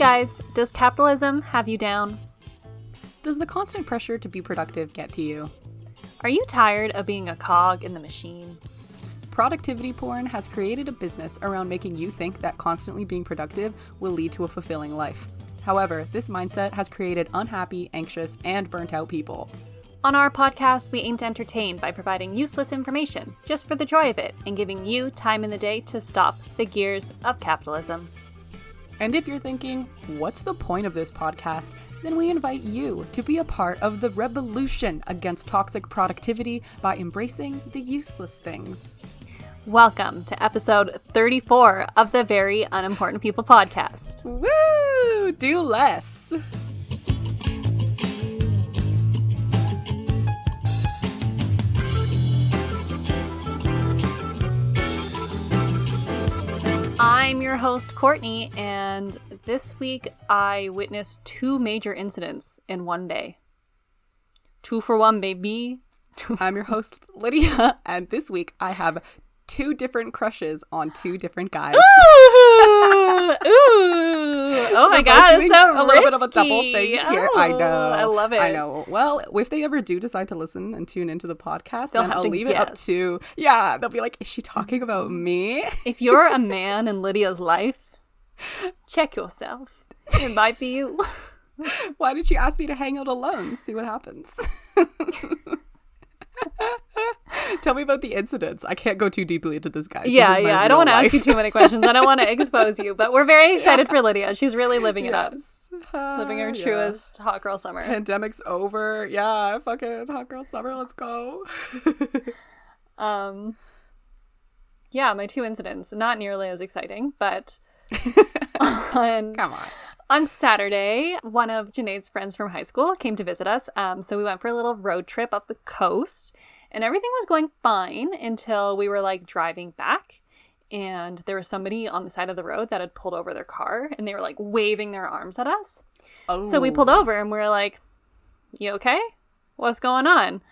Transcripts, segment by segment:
guys, does capitalism have you down? Does the constant pressure to be productive get to you? Are you tired of being a cog in the machine? Productivity porn has created a business around making you think that constantly being productive will lead to a fulfilling life. However, this mindset has created unhappy, anxious, and burnt out people. On our podcast, we aim to entertain by providing useless information just for the joy of it and giving you time in the day to stop the gears of capitalism. And if you're thinking, what's the point of this podcast? Then we invite you to be a part of the revolution against toxic productivity by embracing the useless things. Welcome to episode 34 of the Very Unimportant People podcast. Woo! Do less. I'm your host, Courtney, and this week I witnessed two major incidents in one day. Two for one, baby. Two I'm your host, Lydia, and this week I have two different crushes on two different guys. Ooh, ooh. Oh my god, it's so a little bit of a double thing here. Oh, I Oh, know. I love it. I know. Well, if they ever do decide to listen and tune into the podcast, They'll then I'll leave it up guess. to yeah. They'll be like, "Is she talking about me?" If you're a man in Lydia's life, check yourself. It might be you. Why did you ask me to hang out alone? See what happens. Tell me about the incidents. I can't go too deeply into this, guys. This yeah, yeah. I don't want to ask you too many questions. I don't want to expose you, but we're very excited for Lydia. She's really living it up. Yes. She's living her Ah, yeah. truest hot girl summer. Pandemic's over. Yeah, fucking hot girl summer. Let's go. Um, yeah, my two incidents, not nearly as exciting, but on, Come on. On Saturday, one of Janae's friends from high school came to visit us. Um, so we went for a little road trip up the coast, and everything was going fine until we were like driving back. And there was somebody on the side of the road that had pulled over their car and they were like waving their arms at us. Oh, So we pulled over and we were like, You okay? What's going on?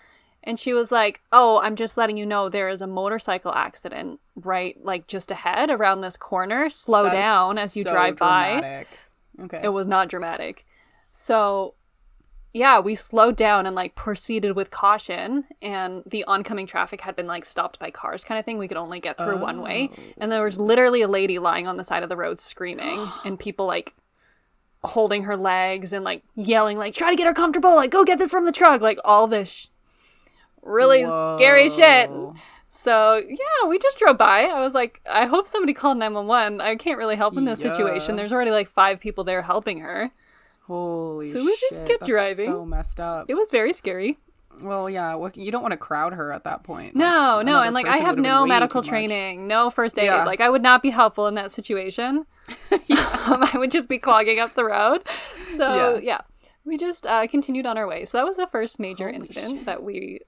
And she was like, Oh, I'm just letting you know there is a motorcycle accident right like just ahead around this corner. Slow That is down as you so drive by. Okay. It was not dramatic. So yeah, we slowed down and like proceeded with caution and the oncoming traffic had been like stopped by cars kind of thing. We could only get through one way. Oh. And there was literally a lady lying on the side of the road screaming and people like holding her legs and like yelling like try to get her comfortable, like go get this from the truck, like all this sh- really scary shit. So yeah, we just drove by. I was like, I hope somebody called 911. I can't really help in this situation. There's already like five people there helping her. Holy So we just kept driving. So messed up. It was very scary. well, yeah. You don't want to crowd her at that point. No, Like, no, and like I have no medical training, no first aid. Yeah. Like I would not be helpful in that situation. Um, I would just be clogging up the road. So yeah, Yeah. We just uh, continued on our way. So that was the first major Holy incident shit. that we.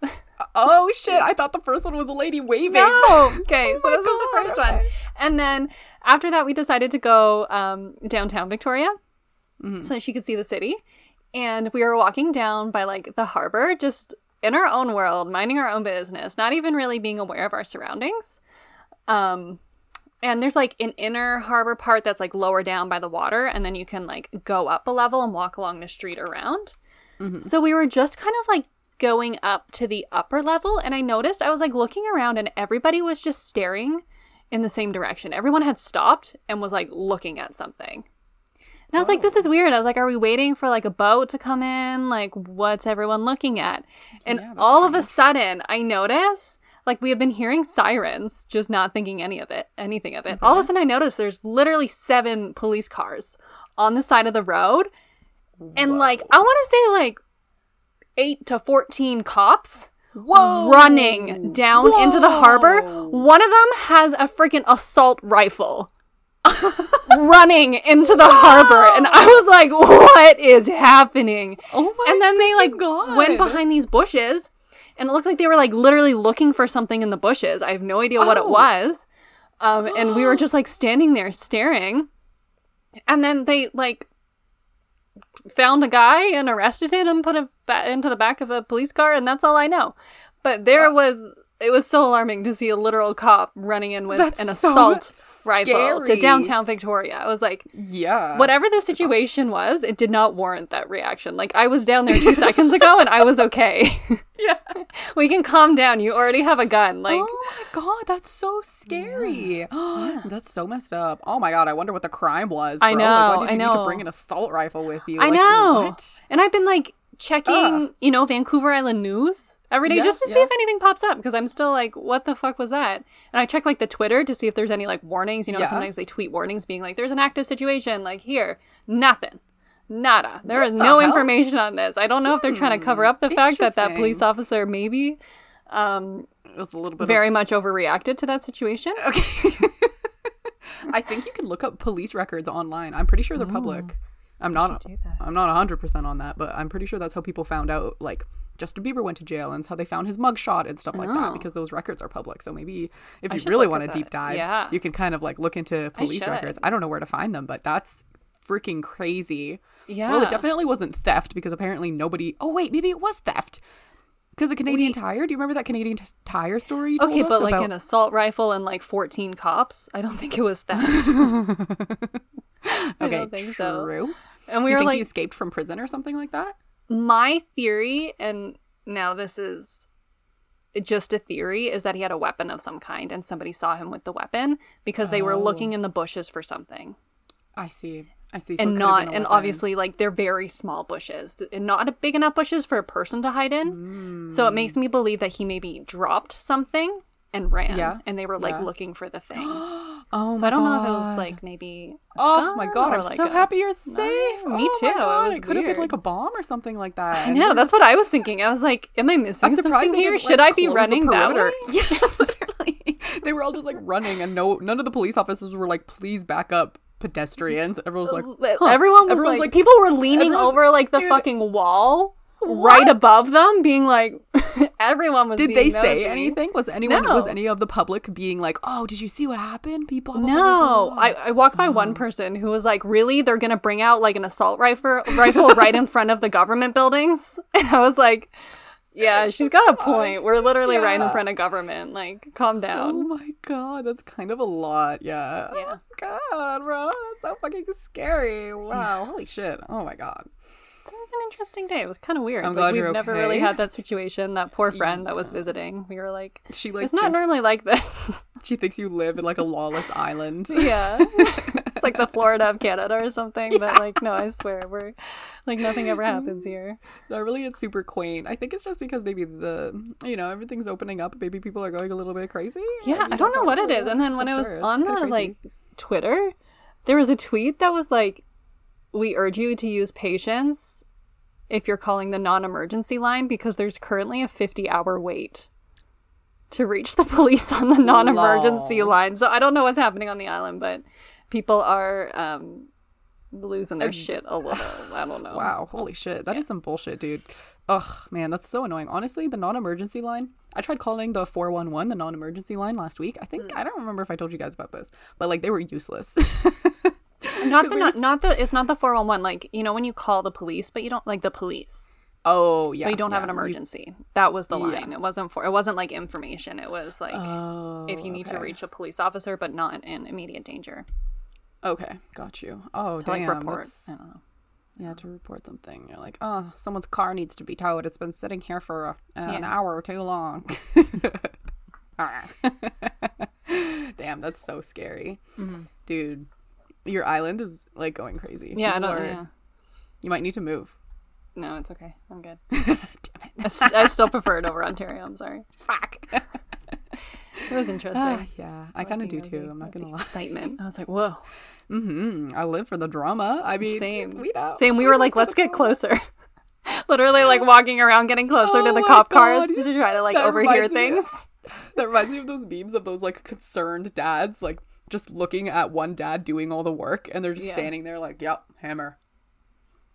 Oh shit! I thought the first one was a lady waving. no, okay. so my this was the God, first one, and then after that, we decided to go um, downtown Victoria Mhm. so that she could see the city. And we were walking down by like the harbor, just in our own world, minding our own business, not even really being aware of our surroundings. Um, and there's like an inner harbor part that's like lower down by the water, and then you can like go up a level and walk along the street around. Mhm. So we were just kind of like going up to the upper level, and I noticed I was like looking around, and everybody was just staring in the same direction. Everyone had stopped and was like looking at something. And I was like, this is weird. I was like, are we waiting for like a boat to come in? Like, what's everyone looking at? And Yeah, all of a sudden, I notice like we had been hearing sirens, just not thinking any of it, anything of it. All of a sudden, I noticed there's literally seven police cars on the side of the road. And like, I want to say like eight to 14 cops Whoa! running down into the harbor. One of them has a freaking assault rifle running into the harbor. And I was like, what is happening? Oh my! and then they like God. went behind these bushes and it looked like they were like literally looking for something in the bushes. I have no idea what it Oh. was. Um, and we were just like standing there staring. And then they like found a guy and arrested him and put him ba- into the back of a police car, and that's all I know. But there was it was so alarming to see a literal cop running in with That's an so assault rifle to downtown Victoria. I was like, Yeah. whatever the situation was, it did not warrant that reaction. Like I was down there two seconds ago and I was okay. Yeah. we can calm down. You already have a gun. Like oh my god, that's so scary. That's so messed up. Oh my god, I wonder what the crime was. I bro. Like, know, why did I you need to bring an assault rifle with you? I Like, know. what? And I've been like checking, Ugh. you know, Vancouver Island news every day Yeah, just to see if anything pops up because I'm still like, what the fuck was that? And I check like the Twitter to see if there's any like warnings. You know, Yeah. sometimes they tweet warnings being like, there's an active situation, like here, nothing. Nada. There What is the no hell? Hmm. information on this. I don't know if they're trying to cover up the fact that that police officer maybe um, It was a little bit very much overreacted to that situation. Okay. I think you can look up police records online. I'm pretty sure they're public. I'm not. I'm not 100 percent on that, but I'm pretty sure that's how people found out. Like Justin Bieber went to jail, and it's how they found his mugshot and stuff like that Oh. because those records are public. So maybe if I you really want to deep dive, Yeah. you can kind of like look into police should. records. I don't know where to find them, but that's freaking crazy. Yeah. Well, it definitely wasn't theft because apparently nobody. Oh wait, maybe it was theft. Because a Canadian Tire. Do you remember that Canadian t- Tire story? Okay, but like about- an assault rifle and like 14 cops, I don't think it was that. I okay, don't think so. And we were like, he escaped from prison or something like that? my theory, and now this is just a theory, is that he had a weapon of some kind and somebody saw him with the weapon because they were Oh. looking in the bushes for something. I see. I see. So and not, and obviously, like they're very small bushes and not big enough bushes for a person to hide in. Mm. So it makes me believe that he maybe dropped something and ran. Yeah, And they were like yeah. looking for the thing. Oh So I don't know if it was like maybe. Oh my god! I'm like, so a- happy you're safe. No, me Oh too, it was It could have been like a bomb or something like that. I know. That's what I was thinking. I was like, "Am I missing something here? didn't, Should I be running that way?" Yeah, literally. They were all just like running, and no, none of the police officers were like, "Please back up, pedestrians." Everyone was like, huh. Everyone was Everyone's like, people were leaning everyone- over like the dude, fucking wall right above them, being like, everyone was. Did they say anything? Was anyone was any of the public being like, "Oh, did you see what happened?" People. blah, blah, blah, No, blah, blah." I, I walked by one oh. person who was like, "Really? They're gonna bring out like an assault rifle rifle right in front of the government buildings?" And I was like, "Yeah, she's got a point. We're literally right in front of government. Like, calm down. Oh my god, that's kind of a lot. Yeah. Yeah. Oh god, bro, that's so fucking scary. Wow. Holy shit. Oh my god. It was an interesting day. It was kind of weird. I'm like, glad we've you're never really had that situation. That poor friend that was visiting. We were like, She like "It's not normally like this." she thinks you live in like a lawless island. yeah, it's like the Florida of Canada or something. But like, no, I swear, we're like nothing ever happens here. That really it's super quaint. I think it's just because maybe the you know everything's opening up. Maybe people are going a little bit crazy. Yeah, I don't know what it is. And then when I'm I was on the crazy. like Twitter, there was a tweet that was like, "We urge you to use patience if you're calling the non-emergency line because there's currently a 50-hour wait." To reach the police on the non-emergency line, so I don't know what's happening on the island, but people are um, losing their shit a little. I don't know. Wow, holy shit. that is some bullshit, dude. Ugh, man, that's so annoying. Honestly, the non emergency line, I tried calling the 411, the non emergency line last week. I think, I don't remember if I told you guys about this, but like they were useless. Not the not, not the it's not the 411 like you know when you call the police but you don't like the police oh, yeah. but you don't have yeah, an you- emergency. That was the Yeah. line. It wasn't for it wasn't like information. It was like Oh, if you need to reach a police officer but not in immediate danger. Okay, got you. Oh, To damn. like report. I don't know. Yeah, to report something. You're like, oh, someone's car needs to be towed. It's been sitting here for uh, an Yeah. hour too long. Ah. Damn, that's so scary. Dude, your island is like going crazy. Yeah, I don't are- yeah. You might need to move. No, it's okay. I'm good. Damn it. I still prefer it over Ontario. I'm sorry. Fuck. It was interesting. Ah, yeah, I kind of do too. I'm not gonna lie. Excitement. I was like, whoa. Mm-hmm. I live for the drama. I mean, Same. We know. Same. We were like, let's get closer. Literally, like walking around, getting closer Oh to the cop cars God. to try to like That overhear me- things. That reminds me of those memes of those like concerned dads, like just looking at one dad doing all the work, and they're just Yeah. standing there like, "Yep, hammer.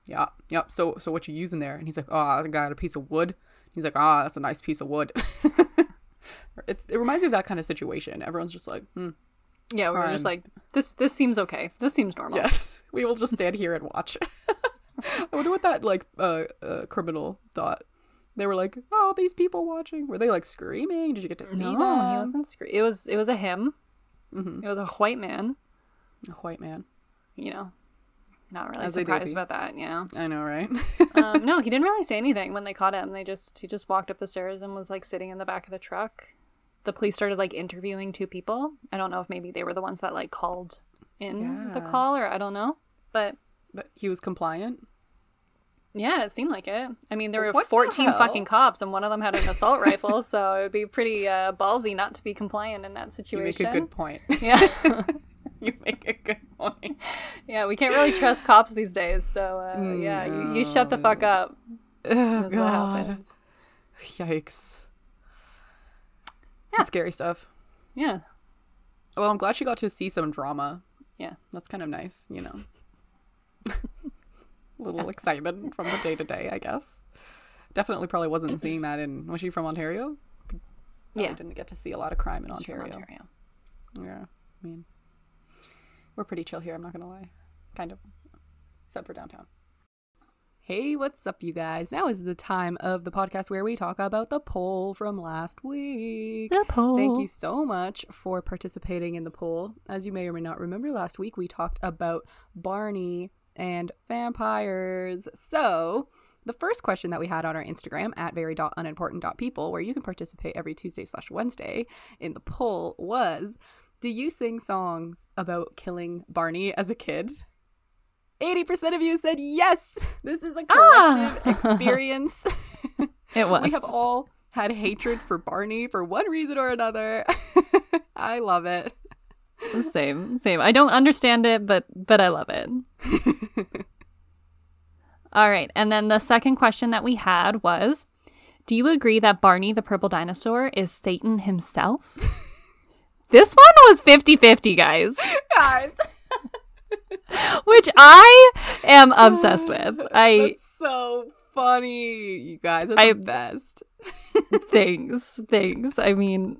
Yeah, yep. So, so what you using there?" And he's like, "Oh, I got a piece of wood." He's like, "Ah, that's a nice piece of wood." it, it reminds me of that kind of situation. Everyone's just like, hmm, Yeah, we were just like, this. This seems okay. This seems normal. "Yes, we will just stand here and watch." I wonder what that like uh, uh criminal thought. They were like, "Oh, these people watching." Were they like screaming? Did you get to see no, them? he wasn't. Scre- it was. It was a him. Mhm. It was a white man. A white man. You know, not really As surprised about that. Yeah. I know, right? um, no, he didn't really say anything when they caught him. They just he just walked up the stairs and was like sitting in the back of the truck. The police started like interviewing two people. I don't know if maybe they were the ones that like called in the call or I don't know. But but he was compliant. Yeah, it seemed like it. I mean, there were What 14 hell? fucking cops and one of them had an assault rifle, so it would be pretty uh, ballsy not to be compliant in that situation. You make a good point. yeah. you make a good point. yeah, we can't really trust cops these days, so uh, yeah, you, you shut the fuck up. Oh That's happens. Yikes. Yeah. Scary stuff. Yeah. Well, I'm glad she got to see some drama. Yeah. That's kind of nice, you know. little excitement from the day to day, I guess. Definitely probably wasn't seeing that in was she from Ontario? Probably Yeah. didn't get to see a lot of crime in Ontario. Ontario. Yeah. I mean we're pretty chill here, I'm not gonna lie. Kind of. Except for downtown. Hey, what's up, you guys? Now is the time of the podcast where we talk about the poll from last week. The poll. Thank you so much for participating in the poll. As you may or may not remember, last week we talked about Barney and vampires. So, the first question that we had on our Instagram at very.unimportant.people, where you can participate every Tuesday slash Wednesday in the poll, was Do you sing songs about killing Barney as a kid? 80% of you said yes. This is a Ah. collective experience. It was. We have all had hatred for Barney for one reason or another. I love it. Same, same. I don't understand it, but but I love it. All right, and then the second question that we had was, do you agree that Barney the purple dinosaur is Satan himself? this one was 50-50, guys, Guys, which I am obsessed with. I that's so funny. You guys are the best. things, things. I mean,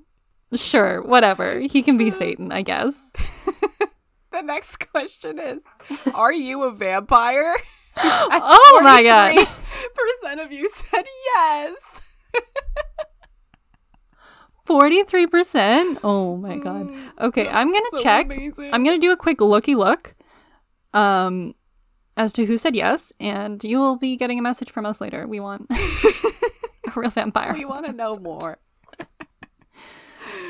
sure, whatever. He can be Satan, I guess. The next question is Are you a vampire? Oh my god. Percent of you said yes. 43%. Oh my god. Mm, Okay, I'm going to so check. amazing. I'm going to do a quick looky look um as to who said yes and you will be getting a message from us later. We want a real vampire. We want to know more.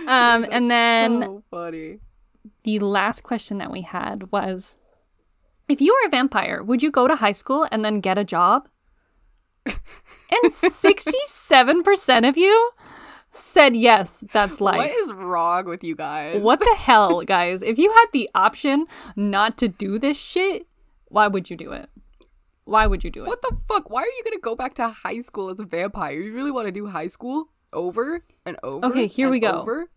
Um and then so funny. the last question that we had was if you were a vampire, would you go to high school and then get a job? And 67% of you said yes, that's life. What is wrong with you guys? What the hell, guys? If you had the option not to do this shit, why would you do it? Why would you do it? What the fuck? Why are you gonna go back to high school as a vampire? You really want to do high school over and over? Okay, here and we go. Over?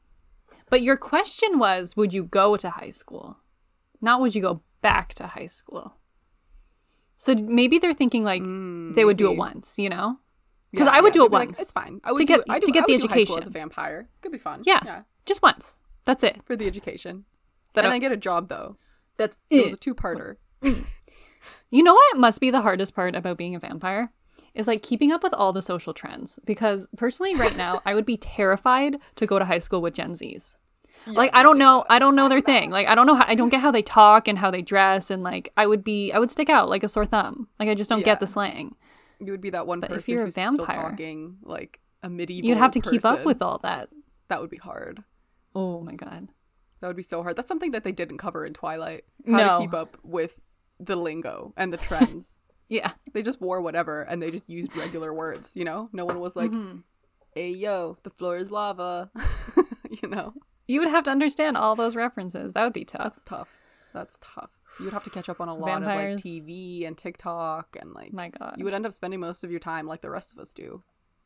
But your question was would you go to high school? Not would you go back to high school? So maybe they're thinking like hmm, they would do it once, you know? Because Yeah, I would yeah, do it they'd be like, once. it's fine. I would To do, get- I do, to get I the would do high school education. as a vampire. Could be fun. Yeah. yeah, Just once. That's it. for the education. That and I- get a job though. That's So it was a two-parter. Mm. You know what must be the hardest part about being a vampire? Is like keeping up with all the social trends. Because personally, right now, I would be terrified to go to high school with Gen Zs. like I don't know, I don't know their thing. Like I don't know how I don't get how they talk and how they dress, and like I would be, I would stick out like a sore thumb. Like I just don't Yeah. get the slang. You would be that one But person if you're a who's still vampire- talking like a medieval. You'd have to keep up with all that. That would be hard. Oh my god. That would be so hard. That's something that they didn't cover in Twilight. How No. to keep up with the lingo and the trends. Yeah. they just wore whatever and they just used regular words, you know? No one was like, Mm-hmm. hey, yo, the floor is lava. you know? You would have to understand all those references. That would be tough. That's tough. That's tough. You would have to catch up on a lot Vampires. of like TV and TikTok and like My god. you would end up spending most of your time like the rest of us do.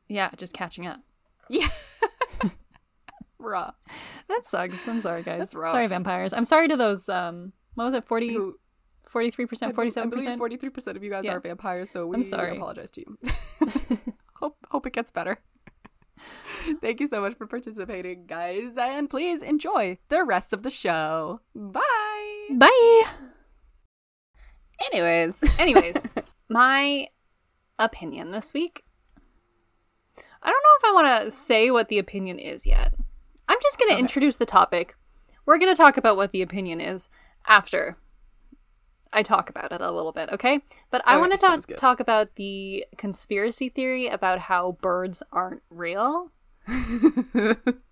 yeah, just catching up. Yeah. Raw. That sucks. I'm sorry, guys. Sorry, vampires. I'm sorry to those. Um, what was it? 40, Who 43%, 47%? 43% of you guys Yeah. are vampires, so we sorry. apologize to you. hope hope it gets better. Thank you so much for participating, guys, and please enjoy the rest of the show. Bye. Bye. Anyways, Anyways, my opinion this week I don't know if I want to say what the opinion is yet. I'm just going to introduce the topic. We're going to talk about what the opinion is after I talk about it a little bit, okay? But I Okay, want to talk talk about the conspiracy theory about how birds aren't real.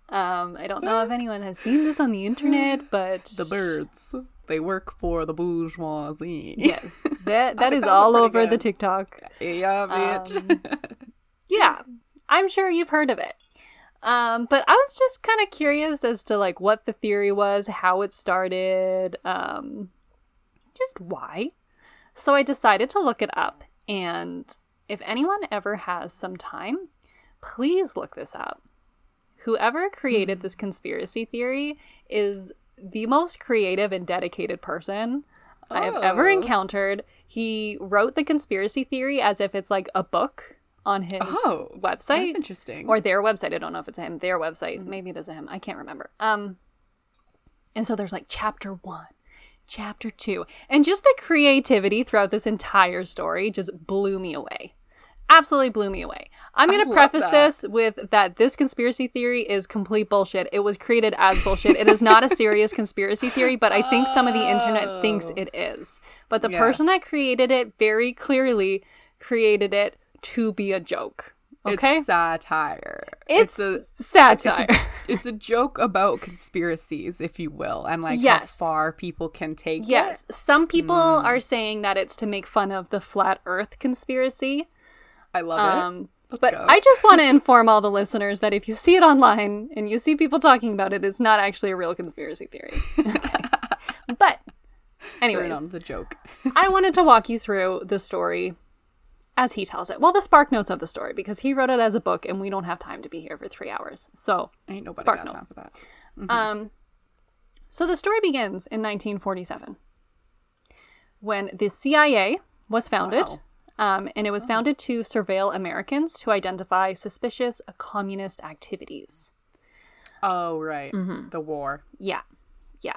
Um, I don't know if anyone has seen this on the internet, but the birds. They work for the bourgeoisie. Yes, that that is all over the. TikTok. Yeah, bitch. Um, Yeah, I'm sure you've heard of it. Um, but I was just kind of curious as to like what the theory was, how it started, um, just why. So I decided to look it up, and if anyone ever has some time, please look this up. Whoever created this conspiracy theory is the most creative and dedicated person I have ever Oh. encountered. He wrote the conspiracy theory as if it's like a book on his Oh, That's interesting. or their website. I don't know if it's him. Their website. Maybe it is him. I can't remember. Um, and so there's like chapter one, chapter two, and just the creativity throughout this entire story just blew me away. Absolutely blew me away. I'm going to preface this with that this conspiracy theory is complete bullshit. It was created as bullshit. it is not a serious conspiracy theory, but I think some of the internet thinks Oh. it is. But the person that created it very clearly created it to be a joke. Okay? It's satire. It's, a satire. It's a, it's a joke about conspiracies, if you will, and like Yes. how far people can take yes, it. some people Hmm. are saying that it's to make fun of the flat Earth conspiracy. I love Um, Let's but go. I just want to inform all the listeners that if you see it online and you see people talking about it, it's not actually a real conspiracy theory. Okay. but, it. anyways, on the joke. I wanted to walk you through the story as he tells it. Well, the spark notes of the story because he wrote it as a book, and we don't have time to be here for three hours. So, Ain't nobody Spark got time notes. for that. Um, so the story begins in 1947 when the CIA was founded. Wow. Um, and it was founded to surveil Americans to identify suspicious communist activities. Oh right, Mm-hmm. the war. Yeah. Yeah.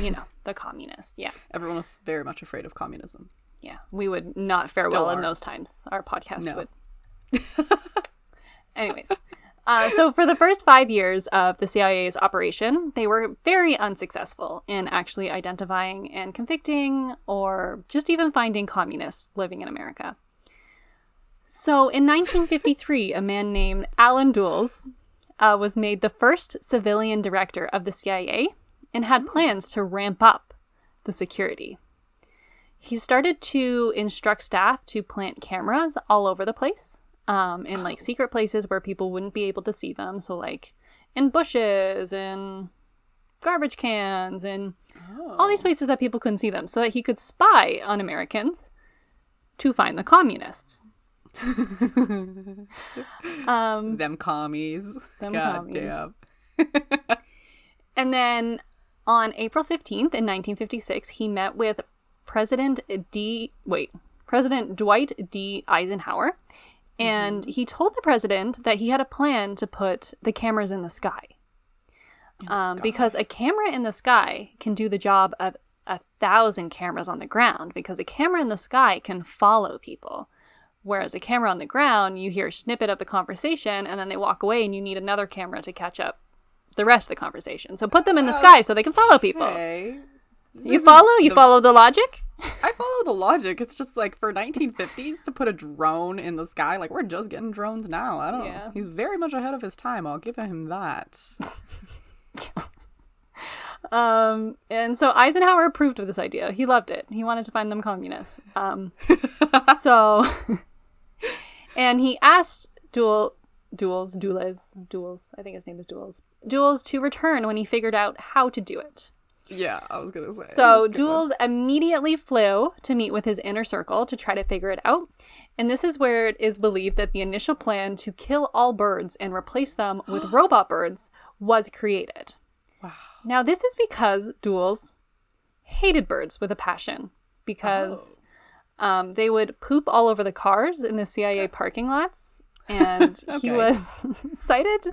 You know, the communists. Yeah. Everyone was very much afraid of communism. Yeah. We would not fare Still well in those times. Our podcast No. would. Anyways. Uh, so, for the first five years of the CIA's operation, they were very unsuccessful in actually identifying and convicting or just even finding communists living in America. So, in 1953, a man named Alan Dulles uh, was made the first civilian director of the CIA and had plans to ramp up the security. He started to instruct staff to plant cameras all over the place, um, in like secret places where people wouldn't be able to see them. So, like in bushes and garbage cans and all these places that people couldn't see them, so that he could spy on Americans to find the communists. um, Them commies. Them God commies. damn. And then on April 15th in 1956, he met with President D. Wait, President Dwight D. Eisenhower. And he told the president that he had a plan to put the cameras in the sky. Um, because a camera in the sky can do the job of a thousand cameras on the ground, because a camera in the sky can follow people. Whereas a camera on the ground, you hear a snippet of the conversation and then they walk away and you need another camera to catch up the rest of the conversation. So put them in the sky so they can follow people. You follow? You follow the logic? I follow the logic. It's just like for 1950s to put a drone in the sky, like we're just getting drones now. I don't Yeah. know. He's very much ahead of his time. I'll give him that. Um, and so Eisenhower approved of this idea. He loved it. He wanted to find them communists. Um, so, and he asked Duel, Duels, Duels, Duels, I think his name is Duels, Duels to return when he figured out how to do it. Yeah, I was gonna say. So good one. Jules immediately flew to meet with his inner circle to try to figure it out. And this is where it is believed that the initial plan to kill all birds and replace them with robot birds was created. Wow. Now, this is because Duels hated birds with a passion because um, they would poop all over the cars in the CIA parking lots. And he was cited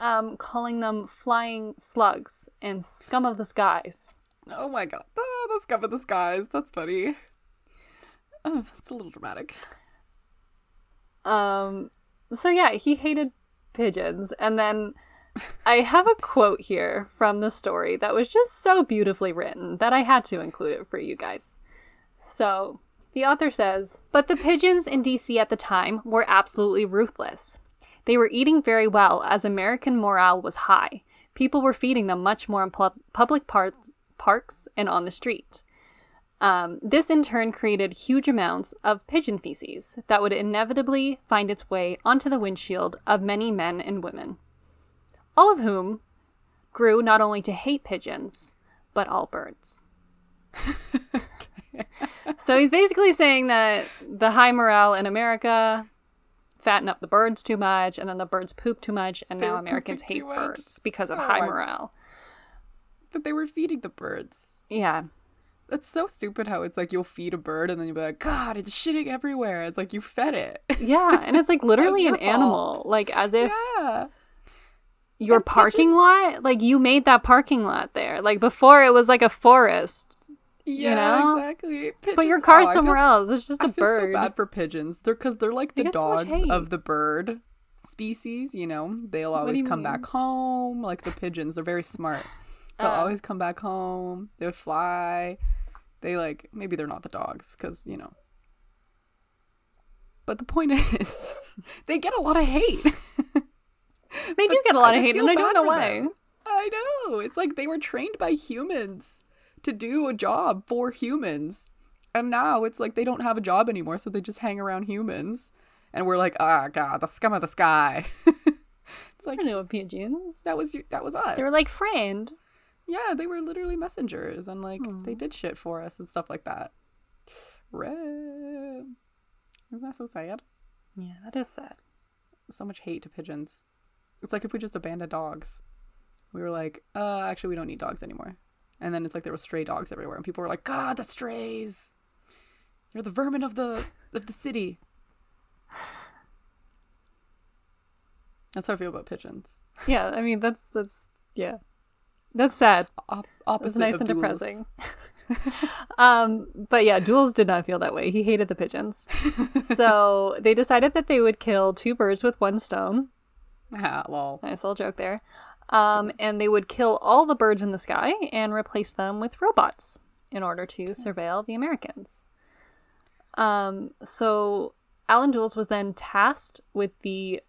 um, calling them flying slugs and scum of the skies. Oh my god. Ah, the scum of the skies. That's funny. Oh, that's a little dramatic. Um, so yeah, he hated pigeons. And then I have a quote here from the story that was just so beautifully written that I had to include it for you guys. So the author says, But the pigeons in DC at the time were absolutely ruthless. They were eating very well as American morale was high. People were feeding them much more in pu- public par- parks and on the street. Um, this in turn created huge amounts of pigeon feces that would inevitably find its way onto the windshield of many men and women, all of whom grew not only to hate pigeons, but all birds. so he's basically saying that the high morale in America fatten up the birds too much, and then the birds poop too much, and They now Americans hate much. birds because of Oh high morale. But they were feeding the birds. Yeah. That's so stupid how it's like you'll feed a bird and then you'll be like, God, it's shitting everywhere. It's like you fed it. Yeah, and it's like literally an fault. animal. Like as if yeah. your And parking pigeons- lot, like you made that parking lot there. Like before it was like a forest. Yeah, know? exactly. But your Pigeons- car's oh, somewhere feel else. It's just I a feel bird. so bad for pigeons. They're because they're like They the so dogs hate. of the bird species. You know, they'll always come mean? back home. Like the pigeons, they're very smart. They'll Uh. always come back home. They fly. They like maybe they're not the dogs because you know. But the point is, they get a lot of hate. They do get a lot of hate, and I don't know why. them. I know. It's like they were trained by humans to do a job for humans. And now it's like they don't have a job anymore, so they just hang around humans. And we're like, ah, God, the scum of the sky. it's like I don't know pigeons. that was you, that was us. They were like friend. yeah, they were literally messengers, and like they Hmm. did shit for us and stuff like that. Red. Isn't that so sad? Yeah, that is sad. so much hate to pigeons. It's like if we just abandoned dogs. We were like, uh, actually, we don't need dogs anymore. And then it's like there were stray dogs everywhere, and people were like, God, the strays! You're the vermin of the of the city. That's how I feel about pigeons. Yeah, I mean that's that's yeah. That's sad. It's opposite nice of and duels. depressing. um, but yeah, Duels did not feel that way. He hated the pigeons. so they decided that they would kill two birds with one stone. Ah, lol. Nice little joke there. Um, and they would kill all the birds in the sky and replace them with robots in order to surveil the Americans. Um, so Alan Dulles was then tasked with the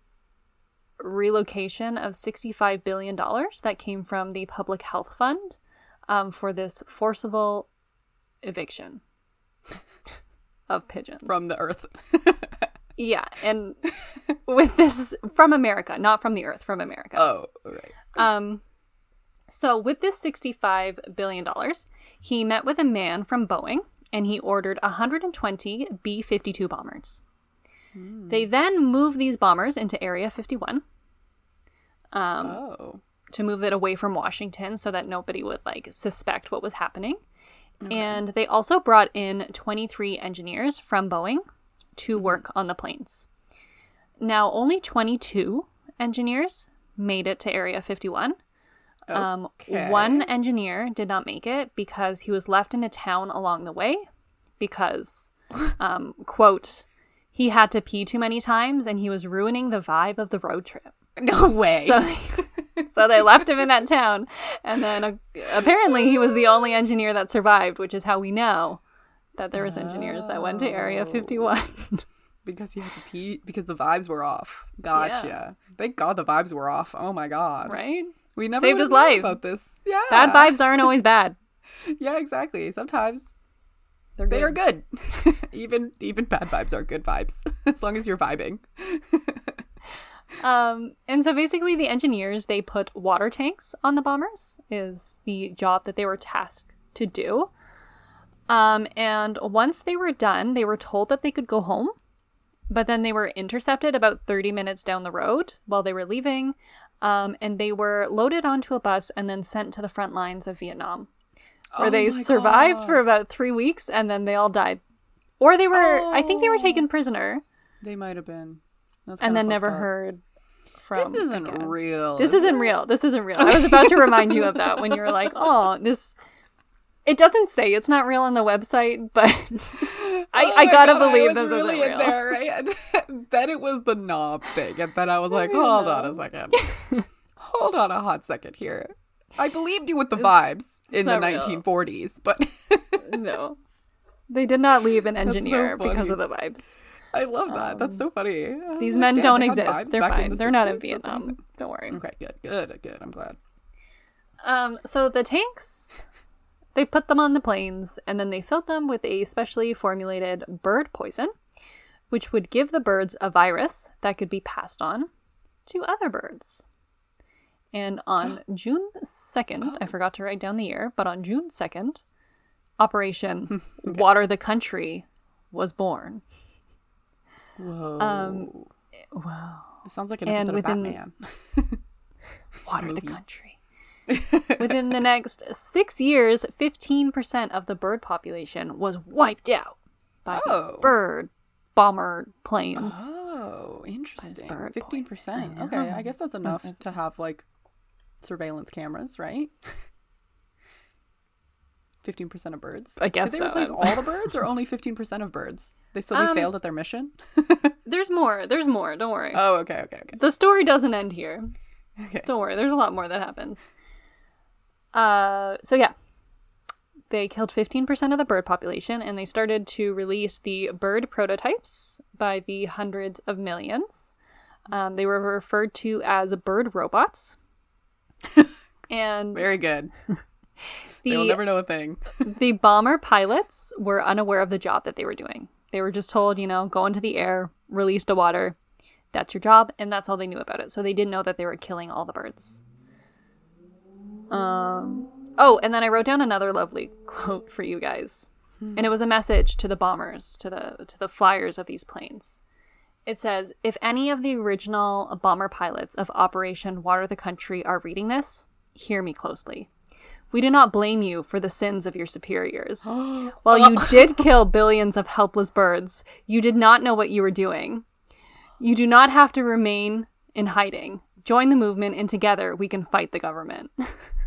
relocation of $65 billion that came from the Public Health Fund um, for this forcible eviction of pigeons. From the earth. yeah, and with this from America, not from the earth, from America. oh, right. Um, so with this sixty-five billion dollars, he met with a man from Boeing, and he ordered 120 B-52 bombers. They then moved these bombers into Area 51 um, Oh. to move it away from Washington so that nobody would like suspect what was happening. And they also brought in 23 engineers from Boeing to work on the planes. Now, only 22 engineers made it to Area 51. Um, one engineer did not make it because he was left in a town along the way because, um, quote, he had to pee too many times and he was ruining the vibe of the road trip. No way. So, so they left him in that town, and then uh, apparently he was the only engineer that survived, which is how we know that there was engineers that went to Area Oh. 51. because he had to pee because the vibes were off. Gotcha. Thank God the vibes were off. Oh my God. right? We never Saved his life. about this. Yeah. Bad vibes aren't always bad. Yeah, exactly. Sometimes They're they are good. even even bad vibes are good vibes as long as you're vibing. Um, and so basically, the engineers they put water tanks on the bombers is the job that they were tasked to do. Um, and once they were done, they were told that they could go home, but then they were intercepted about 30 minutes down the road while they were leaving. Um, and they were loaded onto a bus and then sent to the front lines of Vietnam, where Oh they survived God. for about three weeks and then they all died. Or they were, I think they were Oh. taken prisoner They might have been. That's and then never up. heard from. This isn't again. real. This is isn't it? real. This isn't real. I was about to remind you of that when you were like, "Oh, this." It doesn't say it's not real on the website, but I, Oh I gotta God, believe I was this really isn't in real. there, right? Then it was the knob thing, and then I was like, hold on a second, hold on a hot second here. I believed you with the vibes in the real. 1940s, but No. They did not leave an so engineer because of the vibes. I love that. That's so funny. Um, These Uh, men damn, don't they exist. They're fine. the They're not in Vietnam. Don't worry. Okay, good, good, good. I'm glad. Um, so the tanks, they put them on the planes and then they filled them with a specially formulated bird poison, which would give the birds a virus that could be passed on to other birds. And on June 2nd, I forgot to write down the year, but on June 2nd, Operation Water the Country was born. Whoa. Um, Wow. this sounds like an and episode within- of Batman. Water the country. Within the next six years, 15% of the bird population was wiped out by Oh. these bird bomber planes. Oh, interesting. bird Fifteen poison. percent. I Okay. I guess that's enough to have like surveillance cameras, right? Fifteen percent of birds. I guess Did they so. replace all the birds, or only fifteen percent of birds? They so they Um, failed at their mission. There's more. There's more. Don't worry. oh, okay, okay, okay. the story doesn't end here. Okay. Don't worry. There's a lot more that happens. Uh, so yeah, they killed 15% of the bird population, and they started to release the bird prototypes by the hundreds of millions. Um, they were referred to as bird robots. and Very good. They'll the never know a thing. the bomber pilots were unaware of the job that they were doing. They were just told, you know, go into the air, release the water. That's your job, and that's all they knew about it. So they didn't know that they were killing all the birds. Um. Oh, and then I wrote down another lovely quote for you guys, and it was a message to the bombers, to the to the flyers of these planes. It says, "If any of the original bomber pilots of Operation Water the Country are reading this, hear me closely. We do not blame you for the sins of your superiors. While you did kill billions of helpless birds, you did not know what you were doing. You do not have to remain in hiding. Join the movement, and together we can fight the government.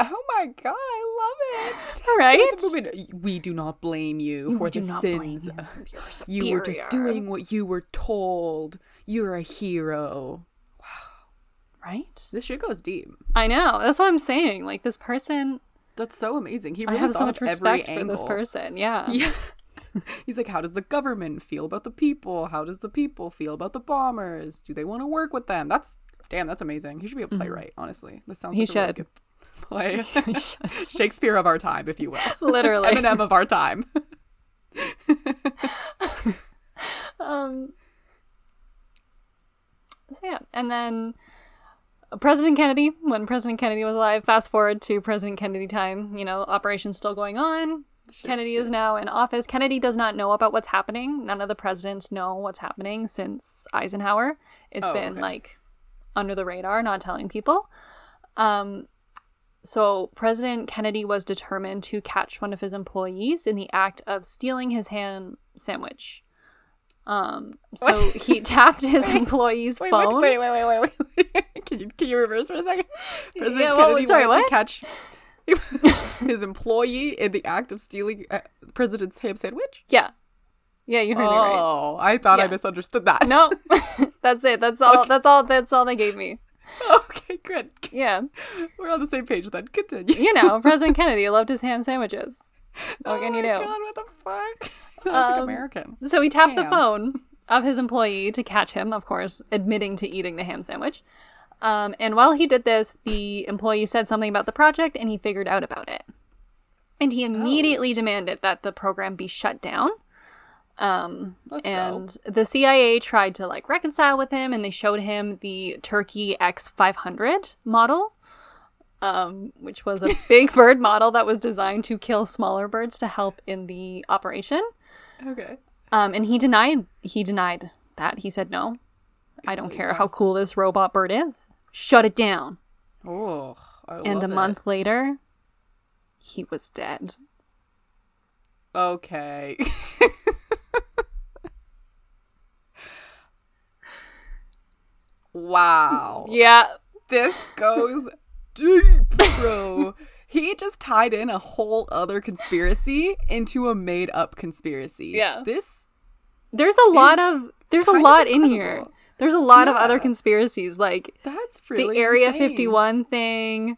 Oh my god, I love it. right? We do not blame you for the sins. you. You were just doing what you were told. You're a hero. Wow. Right. This shit goes deep. I know. That's what I'm saying. Like this person, That's so amazing. He I have so much respect for this person. Yeah. Yeah. He's like, how does the government feel about the people? How does the people feel about the bombers? Do they want to work with them? That's damn. That's amazing. He should be a playwright. Mm-hmm. Honestly, this sounds He like a really should. good play. Shakespeare of our time, if you will. Literally. Eminem of our time. Um. So yeah, and then President Kennedy, when President Kennedy was alive, fast forward to President Kennedy time. You know, operation's still going on. Kennedy is now in office. Kennedy does not know about what's happening. None of the presidents know what's happening since Eisenhower. It's Oh, been okay. like under the radar, not telling people. Um, so President Kennedy was determined to catch one of his employees in the act of stealing his ham sandwich. Um, so What? he tapped his employee's Wait, phone. wait, wait, wait, wait, wait, wait. can you can you reverse for a second? President Yeah, what- Kennedy sorry, wanted what? to catch his employee in the act of stealing uh, president's ham sandwich. Yeah, yeah, you heard me right. Oh, I thought I misunderstood that. No, that's it. That's all. Okay. That's all. That's all they gave me. okay, good. Yeah, We're on the same page then. Continue. you know, President Kennedy loved his ham sandwiches. What oh can you do? God, what the fuck? That's like Um, American. So he tapped the phone of his employee to catch him, of course, admitting to eating the ham sandwich. Um, and while he did this, the employee said something about the project and he figured out about it. And Oh. he immediately demanded that the program be shut down. Um, Let's go. and the CIA tried to like reconcile with him and they showed him the Turkey X500 model. Um, which was a big bird model that was designed to kill smaller birds to help in the operation. Okay. Um, and he denied he denied that. He said no. I don't care how cool this robot bird is. Shut it down. Oh, I and a love month it. later, he was dead. Okay. wow. Yeah. This goes deep, bro. he just tied in a whole other conspiracy into a made up conspiracy. Yeah. This There's a lot of there's a lot in here. There's a lot of other conspiracies like that's really the Area insane. 51 thing,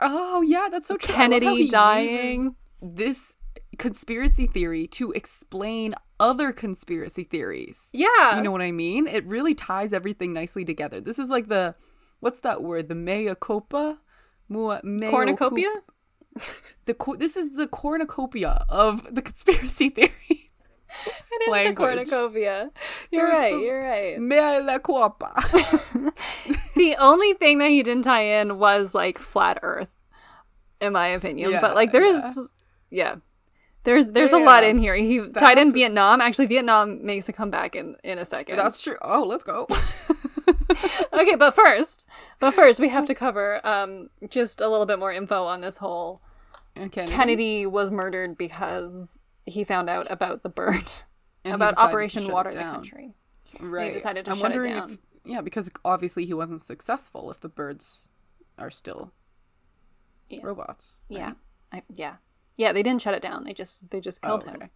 Oh yeah, that's so true. I love how he Kennedy dying. This conspiracy theory to explain other conspiracy theories. Yeah. You know what I mean? It really ties everything nicely together. This is like the what's that word? The mea culpa? Mua, mea cornucopia? culpa- The co- this is the cornucopia of the conspiracy theory. It is language. the cornucopia. You're There's right, you're right. mea la culpa. The only thing that he didn't tie in was like flat earth, in my opinion. Yeah, but like there yeah. is yeah. There's there's a lot in here. He tied in That's- Vietnam. Actually, Vietnam makes a comeback in in a second. That's true. Oh, let's go. okay, but first, but first we have to cover um just a little bit more info on this whole Okay. Kennedy was murdered because he found out about the bird And about Operation Water the. Country. Right. decided to I'm shut it wondering down. If, yeah, because obviously he wasn't successful if the birds are still Yeah. robots. right? Yeah, I, yeah, yeah. They didn't shut it down. They just they just Oh, killed okay. him.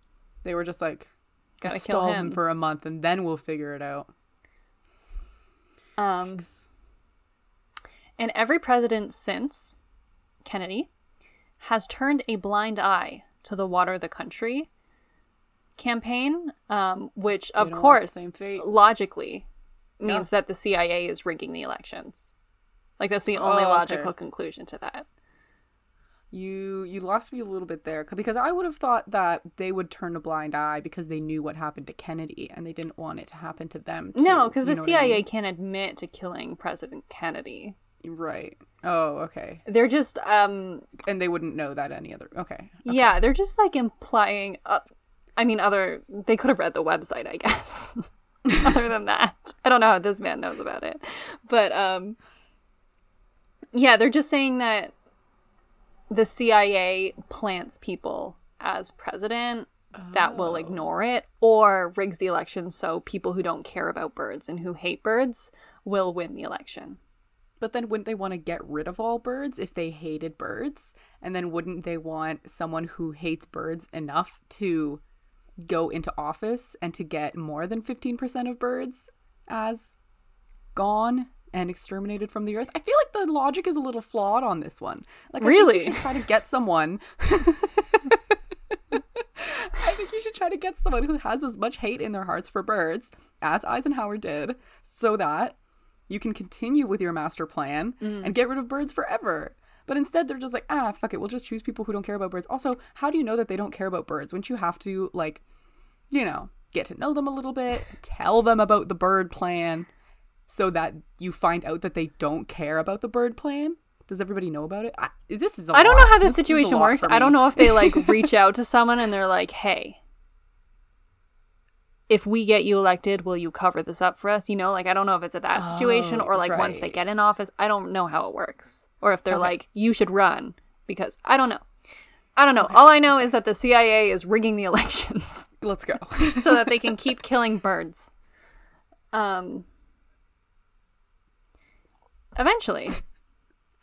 They were just like, Gotta kill stall him." him for a month and then we'll figure it out. Um, and every president since Kennedy has turned a blind eye to the water the country campaign, um, which of don't want the course logically Yeah. means that the CIA is rigging the elections. Like that's the only Oh, okay. logical conclusion to that. You you lost me a little bit there because I would have thought that they would turn a blind eye because they knew what happened to Kennedy and they didn't want it to happen to them. Too. No, because the what I CIA mean? can't admit to killing President Kennedy. right. Oh, okay. They're just um And they wouldn't know that any other. Okay. Yeah, they're just like implying. Uh, I mean, other they could have read the website, I guess. other than that, I don't know how this man knows about it, but um, yeah, they're just saying that the CIA plants people as president that will oh. ignore it or rigs the election so people who don't care about birds and who hate birds will win the election. But then wouldn't they want to get rid of all birds if they hated birds? And then wouldn't they want someone who hates birds enough to go into office and to get more than 15% of birds as gone and exterminated from the earth? I feel like the logic is a little flawed on this one. Like I Really? think you should try to get someone I think you should try to get someone who has as much hate in their hearts for birds as Eisenhower did so that you can continue with your master plan and get rid of birds forever. But instead, they're just like, ah, fuck it. We'll just choose people who don't care about birds. Also, how do you know that they don't care about birds? Wouldn't you have to, like, you know, get to know them a little bit, tell them about the bird plan so that you find out that they don't care about the bird plan? Does everybody know about it? I, this is a I don't lot. know how this is a situation works. I don't know if they like reach out to someone and they're like, "Hey, if we get you elected, will you cover this up for us?" You know, like I don't know if it's at that situation Oh, or like once they get in office. I don't know how it works. Or if they're Okay. like, "You should run," because I don't know. I don't know. All I know is that the CIA is rigging the elections Let's go. so that they can keep killing birds. Um eventually.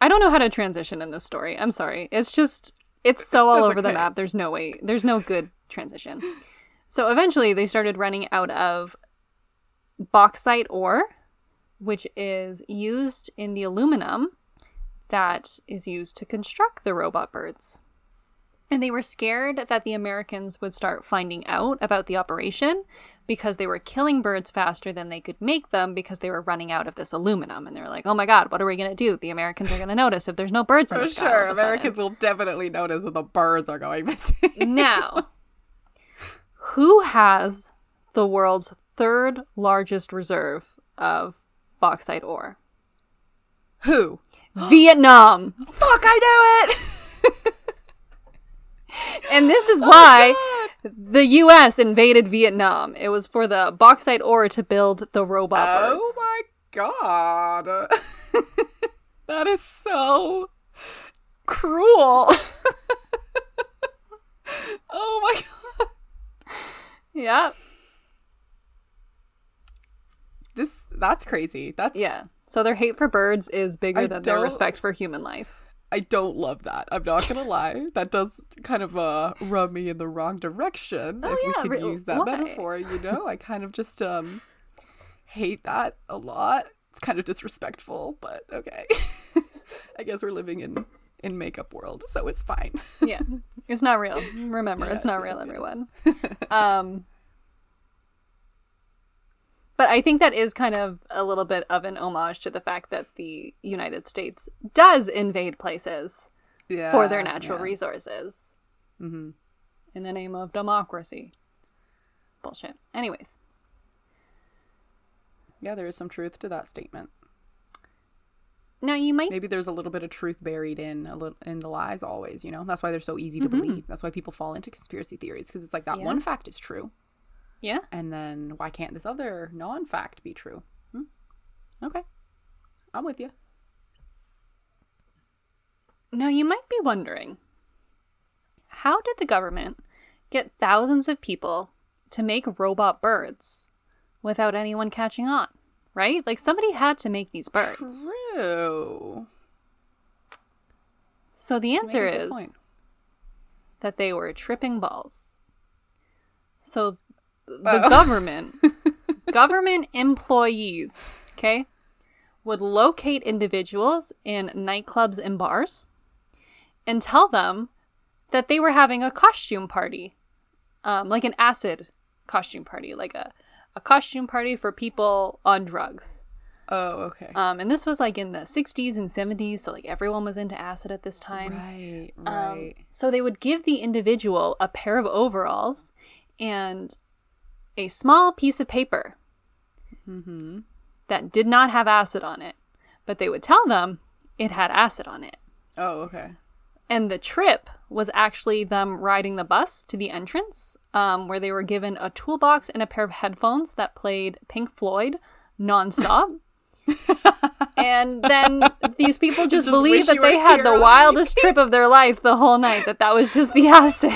I don't know how to transition in this story. I'm sorry. It's just it's so all That's over the map. There's no way. There's no good transition. So eventually they started running out of bauxite ore, which is used in the aluminum that is used to construct the robot birds. And they were scared that the Americans would start finding out about the operation because they were killing birds faster than they could make them because they were running out of this aluminum. And they were like, oh my God, what are we going to do? The Americans are going to notice if there's no birds in For the sky. sure, of a sudden." Americans will definitely notice that the birds are going missing. Now, who has the world's third largest reserve of bauxite ore? Who? Vietnam. Fuck! I knew it. And this Oh is why the US invaded Vietnam. It was for the bauxite ore to build the robot birds. Oh my god. that is so cruel. oh my god. Yeah. This that's crazy. That's Yeah. So their hate for birds is bigger I than their respect for human life. I don't love that. I'm not gonna lie. That does kind of uh rub me in the wrong direction. Oh, if yeah, we could re- use that why? metaphor, you know? I kind of just um hate that a lot. It's kind of disrespectful, but okay. I guess we're living in in makeup world, so it's fine. yeah it's not real remember it's not yes, real yes. everyone um but i think that is kind of a little bit of an homage to the fact that the united states does invade places Yeah. for their natural yeah. resources Mhm. in the name of democracy bullshit anyways Yeah, there is some truth to that statement. now you might Maybe there's a little bit of truth buried in a little in the lies always, you know? That's why they're so easy to Mm-hmm. believe. That's why people fall into conspiracy theories because it's like that Yeah. one fact is true. Yeah And then why can't this other non fact be true? Hmm? Okay. I'm with you. Now, you might be wondering how did the government get thousands of people to make robot birds without anyone catching on? Right? Like, somebody had to make these birds. True. So, the You make a answer is point. that they were tripping balls. So, the Oh. government, government employees, okay, would locate individuals in nightclubs and bars and tell them that they were having a costume party, um, like an acid costume party, like a, a costume party for people on drugs. Oh, okay. Um, and this was like in the 60s and 70s, so like everyone was into acid at this time. right, Um, right. so they would give the individual a pair of overalls and a small piece of paper mm-hmm. that did not have acid on it, but they would tell them it had acid on it. Oh, okay. And the trip was actually them riding the bus to the entrance, um, where they were given a toolbox and a pair of headphones that played Pink Floyd nonstop. and then these people just, Just believed that they had the wildest trip of their life the whole night, that that was just the acid.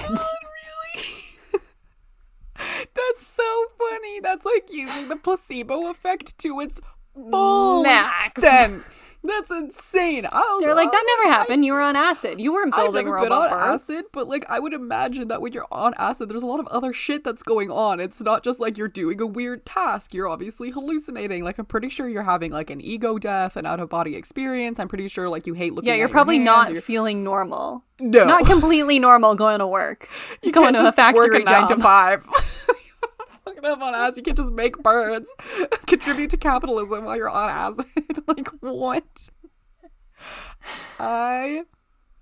That's so funny. That's like using the placebo effect to its full Max. extent. That's insane. I They're like, that never happened. You were on acid. You weren't building I've never been on robot birds. acid, but like I would imagine that when you're on acid, there's a lot of other shit that's going on. It's not just like you're doing a weird task. You're obviously hallucinating. Like I'm pretty sure you're having like an ego death, an out of body experience. I'm pretty sure like you hate looking. Yeah, you're your probably hands, not you're- feeling normal. no, Not completely normal going to work. you going to a factory work a nine to five. Fucking up on acid. You can't just make birds, contribute to capitalism while you're on acid. like what? I.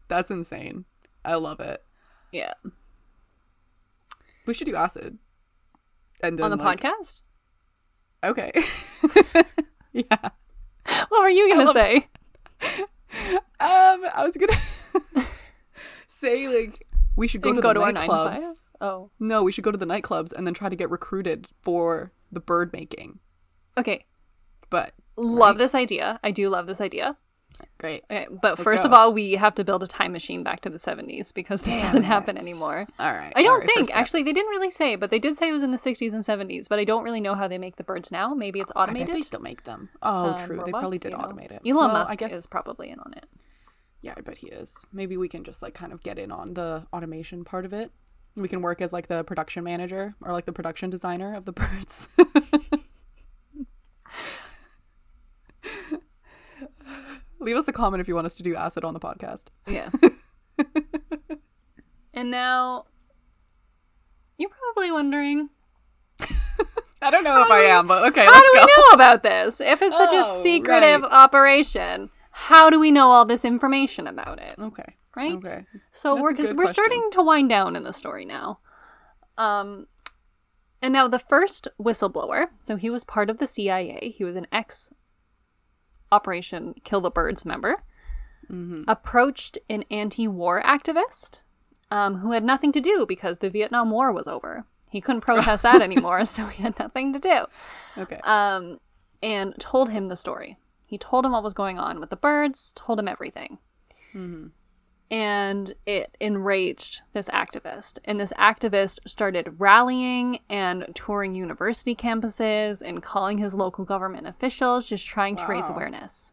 That's insane. I love it. Yeah. We should do acid. And On the like- podcast? Okay. yeah. What were you going to love- say? Um, I was gonna say like we should go And to go the to our 9 to nightclubs. 5? Oh. No, we should go to the nightclubs and then try to get recruited for the bird making. Okay. But Love this idea. I do love this idea. great. Okay, but first of all, we have to build a time machine back to the 70s because this Damn doesn't happen anymore. All right. I don't right, think actually they didn't really say, but they did say it was in the 60s and 70s. But I don't really know how they make the birds now. Maybe it's bet automated. they still make them. Oh, um, true. they probably did you know. automate it. Elon Well, Musk I guess, is probably in on it. Yeah, I bet he is. Maybe we can just like kind of get in on the automation part of it. We can work as like the production manager or like the production designer of the birds. Leave us a comment if you want us to do acid on the podcast. Yeah. and now you're probably wondering, I don't know if I am, but okay, how do we know about this? If it's such Oh, a secretive right. operation, how do we know all this information about it? Okay. Right? Okay. So That's we're because we're question. starting to wind down in the story now. Um, and now the first whistleblower. So he was part of the CIA. He was an ex Operation Kill the Birds member. Mm-hmm. Approached an anti-war activist, um, who had nothing to do because the Vietnam War was over. He couldn't protest that anymore, so he had nothing to do. Okay. Um, and told him the story. He told him what was going on with the birds. Told him everything and it enraged this activist. And this activist started rallying and touring university campuses and calling his local government officials, just trying to raise awareness.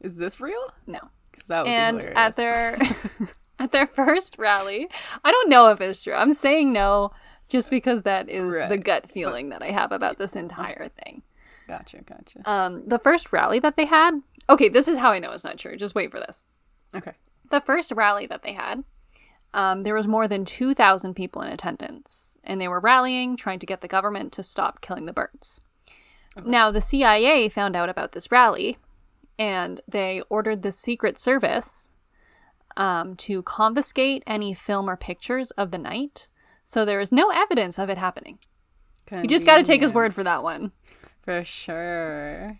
Is this real? No. that would and at their at their first rally, I don't know if it's true. I'm saying no just because that is the gut feeling that I have about this entire thing. Gotcha, gotcha. Um, the first rally that they had. Okay, this is how I know it's not true. Just wait for this. okay. The first rally that they had, um, there was more than 2,000 people in attendance, and they were rallying, trying to get the government to stop killing the birds. Now, the CIA found out about this rally, and they ordered the Secret Service um, to confiscate any film or pictures of the night. So there is no evidence of it happening. You just got to take his word for that one. For sure.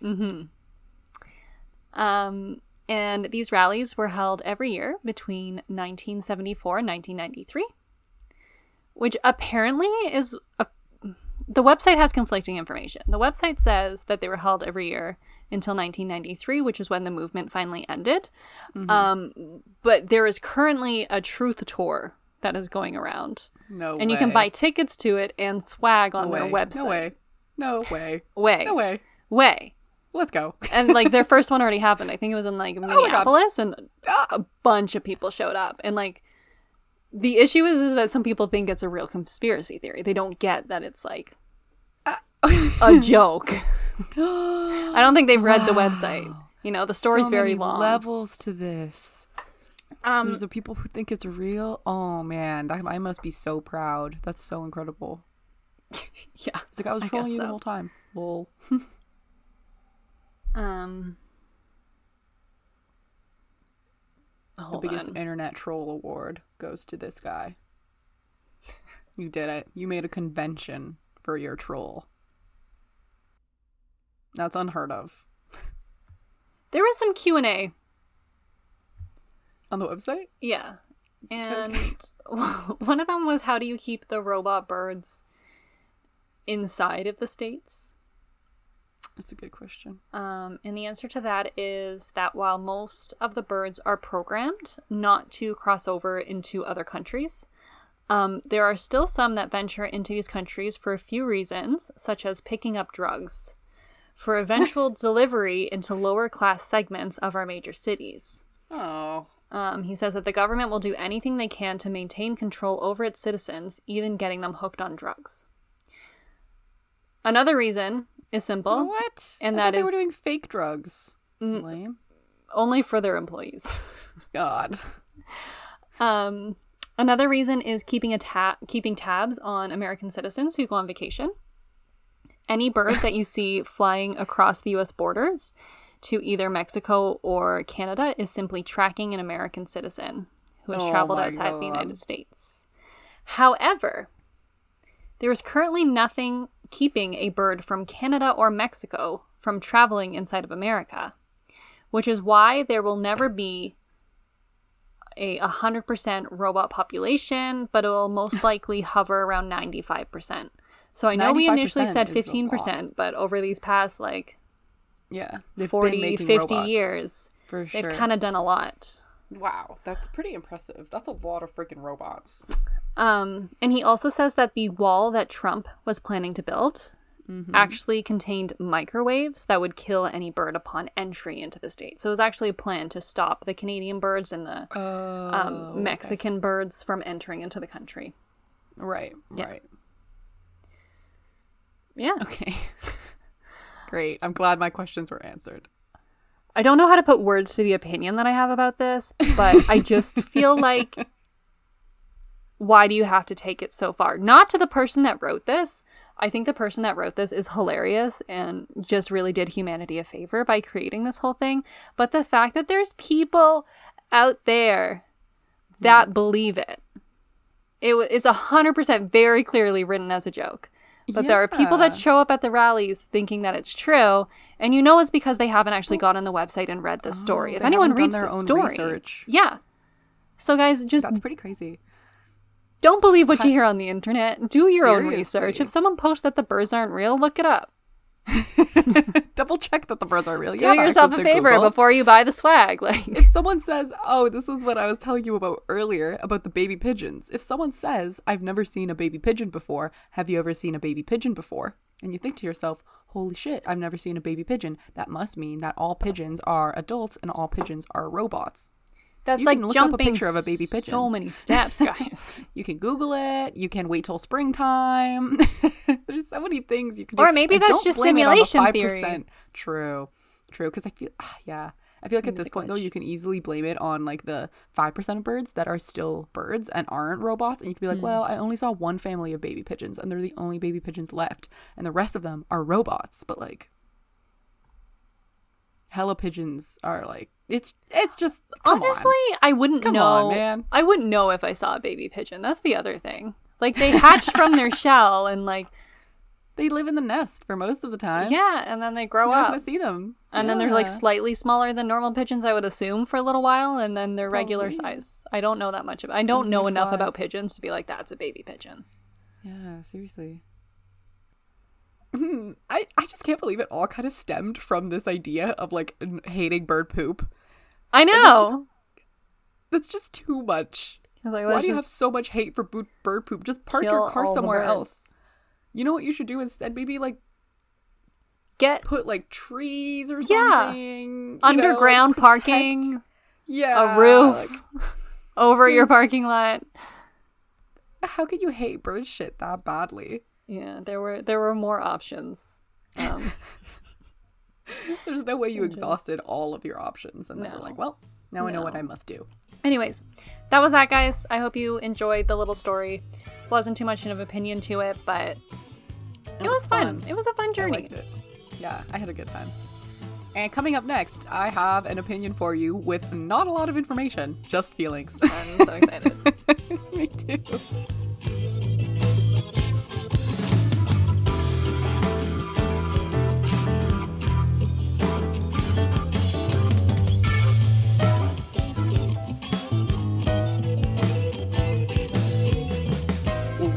Um, and these rallies were held every year between 1974 and 1993, which apparently is a, the website has conflicting information. The website says that they were held every year until 1993, which is when the movement finally ended. Um, but there is currently a truth tour that is going around, No way and you can buy tickets to it and swag on no their way. website. No way. No way. Way, No way. way. Let's go. and like their first one already happened. I think it was in like God. Minneapolis, and a bunch of people showed up. And like the issue is, is that some people think it's a real conspiracy theory. They don't get that it's like a joke. I don't think they've read the website. You know, the story's so very long. levels to this. um, There's the people who think it's real. Oh man, that, I must be so proud. That's so incredible. yeah. It's like I was trolling guess you the whole time. Lol. Um. The biggest on. internet troll award goes to this guy. You did it. You made a convention for your troll. That's unheard of. There was some Q and A. On the website? Yeah. And one of them was how do you keep the robot birds inside of the states? That's a good question. Um, and the answer to that is that while most of the birds are programmed not to cross over into other countries, um, there are still some that venture into these countries for a few reasons, such as picking up drugs, for eventual delivery into lower class segments of our major cities. Oh. Um, he says that the government will do anything they can to maintain control over its citizens, even getting them hooked on drugs. Another reason is simple what? and that they were doing fake drugs. Mm. Lame. only for their employees. God. Um, another reason is keeping a ta- keeping tabs on American citizens who go on vacation. Any bird that you see flying across the U.S. borders to either Mexico or Canada is simply tracking an American citizen who has Oh traveled outside the United States. However, there is currently nothing keeping a bird from Canada or Mexico from traveling inside of America, which is why there will never be a 100% robot population, but it will most likely hover around 95%. So I know we initially said 15%, but over these past like Yeah. They've 40, been 50 robots. years, For sure. they've kind of done a lot. Wow. That's pretty impressive. That's a lot of freaking robots. Um, and he also says that the wall that Trump was planning to build Mm-hmm. actually contained microwaves that would kill any bird upon entry into the state. So it was actually a plan to stop the Canadian birds and the Oh. um, Mexican birds from entering into the country. Right. Yeah. Right. Yeah. Okay. Great. I'm glad my questions were answered. I don't know how to put words to the opinion that I have about this, but I just feel like why do you have to take it so far? Not to the person that wrote this. I think the person that wrote this is hilarious and just really did humanity a favor by creating this whole thing. But the fact that there's people out there that believe it. It it's 100% very clearly written as a joke. But there are people that show up at the rallies thinking that it's true, and you know it's because they haven't actually gone on the website and read the story. Oh, if Oh, anyone reads their the own story, research. yeah. So guys, just That's pretty crazy. Don't believe what you hear on the internet. Do your own research. If someone posts that the birds aren't real, look it up. Double check that the birds are real. Do have yourself a favor Google. before you buy the swag. Like, If someone says, "Oh, this is what I was telling you about earlier about the baby pigeons," if someone says, "I've never seen a baby pigeon before," have you ever seen a baby pigeon before? And you think to yourself, holy shit, I've never seen a baby pigeon. That must mean that all pigeons are adults and all pigeons are robots. That's You like can look up a jumping picture of a baby pigeon. So many steps, guys. You can Google it. You can wait till springtime. There's so many things you can do. Or maybe that's just blame it on the simulation theory. 5%. True. True. Because I feel, ah, yeah. I feel like at this point, though, you can easily blame it on like the 5% of birds that are still birds and aren't robots. And you can be like, Hmm. well, I only saw one family of baby pigeons and they're the only baby pigeons left. And the rest of them are robots. But like, hella pigeons are like, it's it's just, come on. Honestly, I wouldn't Come know. on, man. I wouldn't know if I saw a baby pigeon. That's the other thing. Like they hatch from their shell and like They live in the nest for most of the time. yeah, and then they grow You're up. gonna see them. And then they're like slightly smaller than normal pigeons, I would assume, for a little while, and then they're regular size. I don't know that much about. I don't know enough about pigeons to be like that's a baby pigeon. Yeah, seriously. Hmm, I, I just can't believe it all kind of stemmed from this idea of like hating bird poop. I know. That's just too much. Like, Why do you have so much hate for bo- bird poop? Just park your car somewhere else. You know what you should do instead? Maybe like get put like trees or Yeah. something. you know, like, underground parking, Yeah. a roof like, over your parking lot. how could you hate bird shit that badly? Yeah, there were there were more options. Um, There's no way you exhausted all of your options, and then No. you're like, well, now I know what I must do. anyways, that was that, guys. I hope you enjoyed the little story. Wasn't too much of an opinion to it, but it, was, fun. It was a fun I journey. liked it. Yeah, I had a good time. And coming up next, I have an opinion for you with not a lot of information, just feelings. I'm so excited. Me too.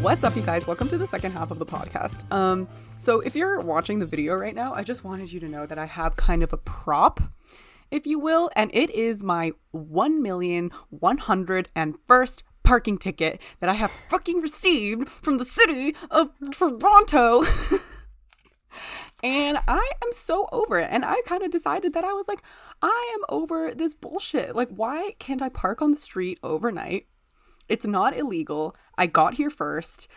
What's up, you guys? Welcome to the second half of the podcast. Um, so if you're watching the video right now, I just wanted you to know that I have kind of a prop, if you will, and it is my one million one hundred and first parking ticket that I have fucking received from the city of Toronto. And I am so over it. And I kind of decided that I was like, I am over this bullshit. Like, why can't I park on the street overnight? It's not illegal. I got here first.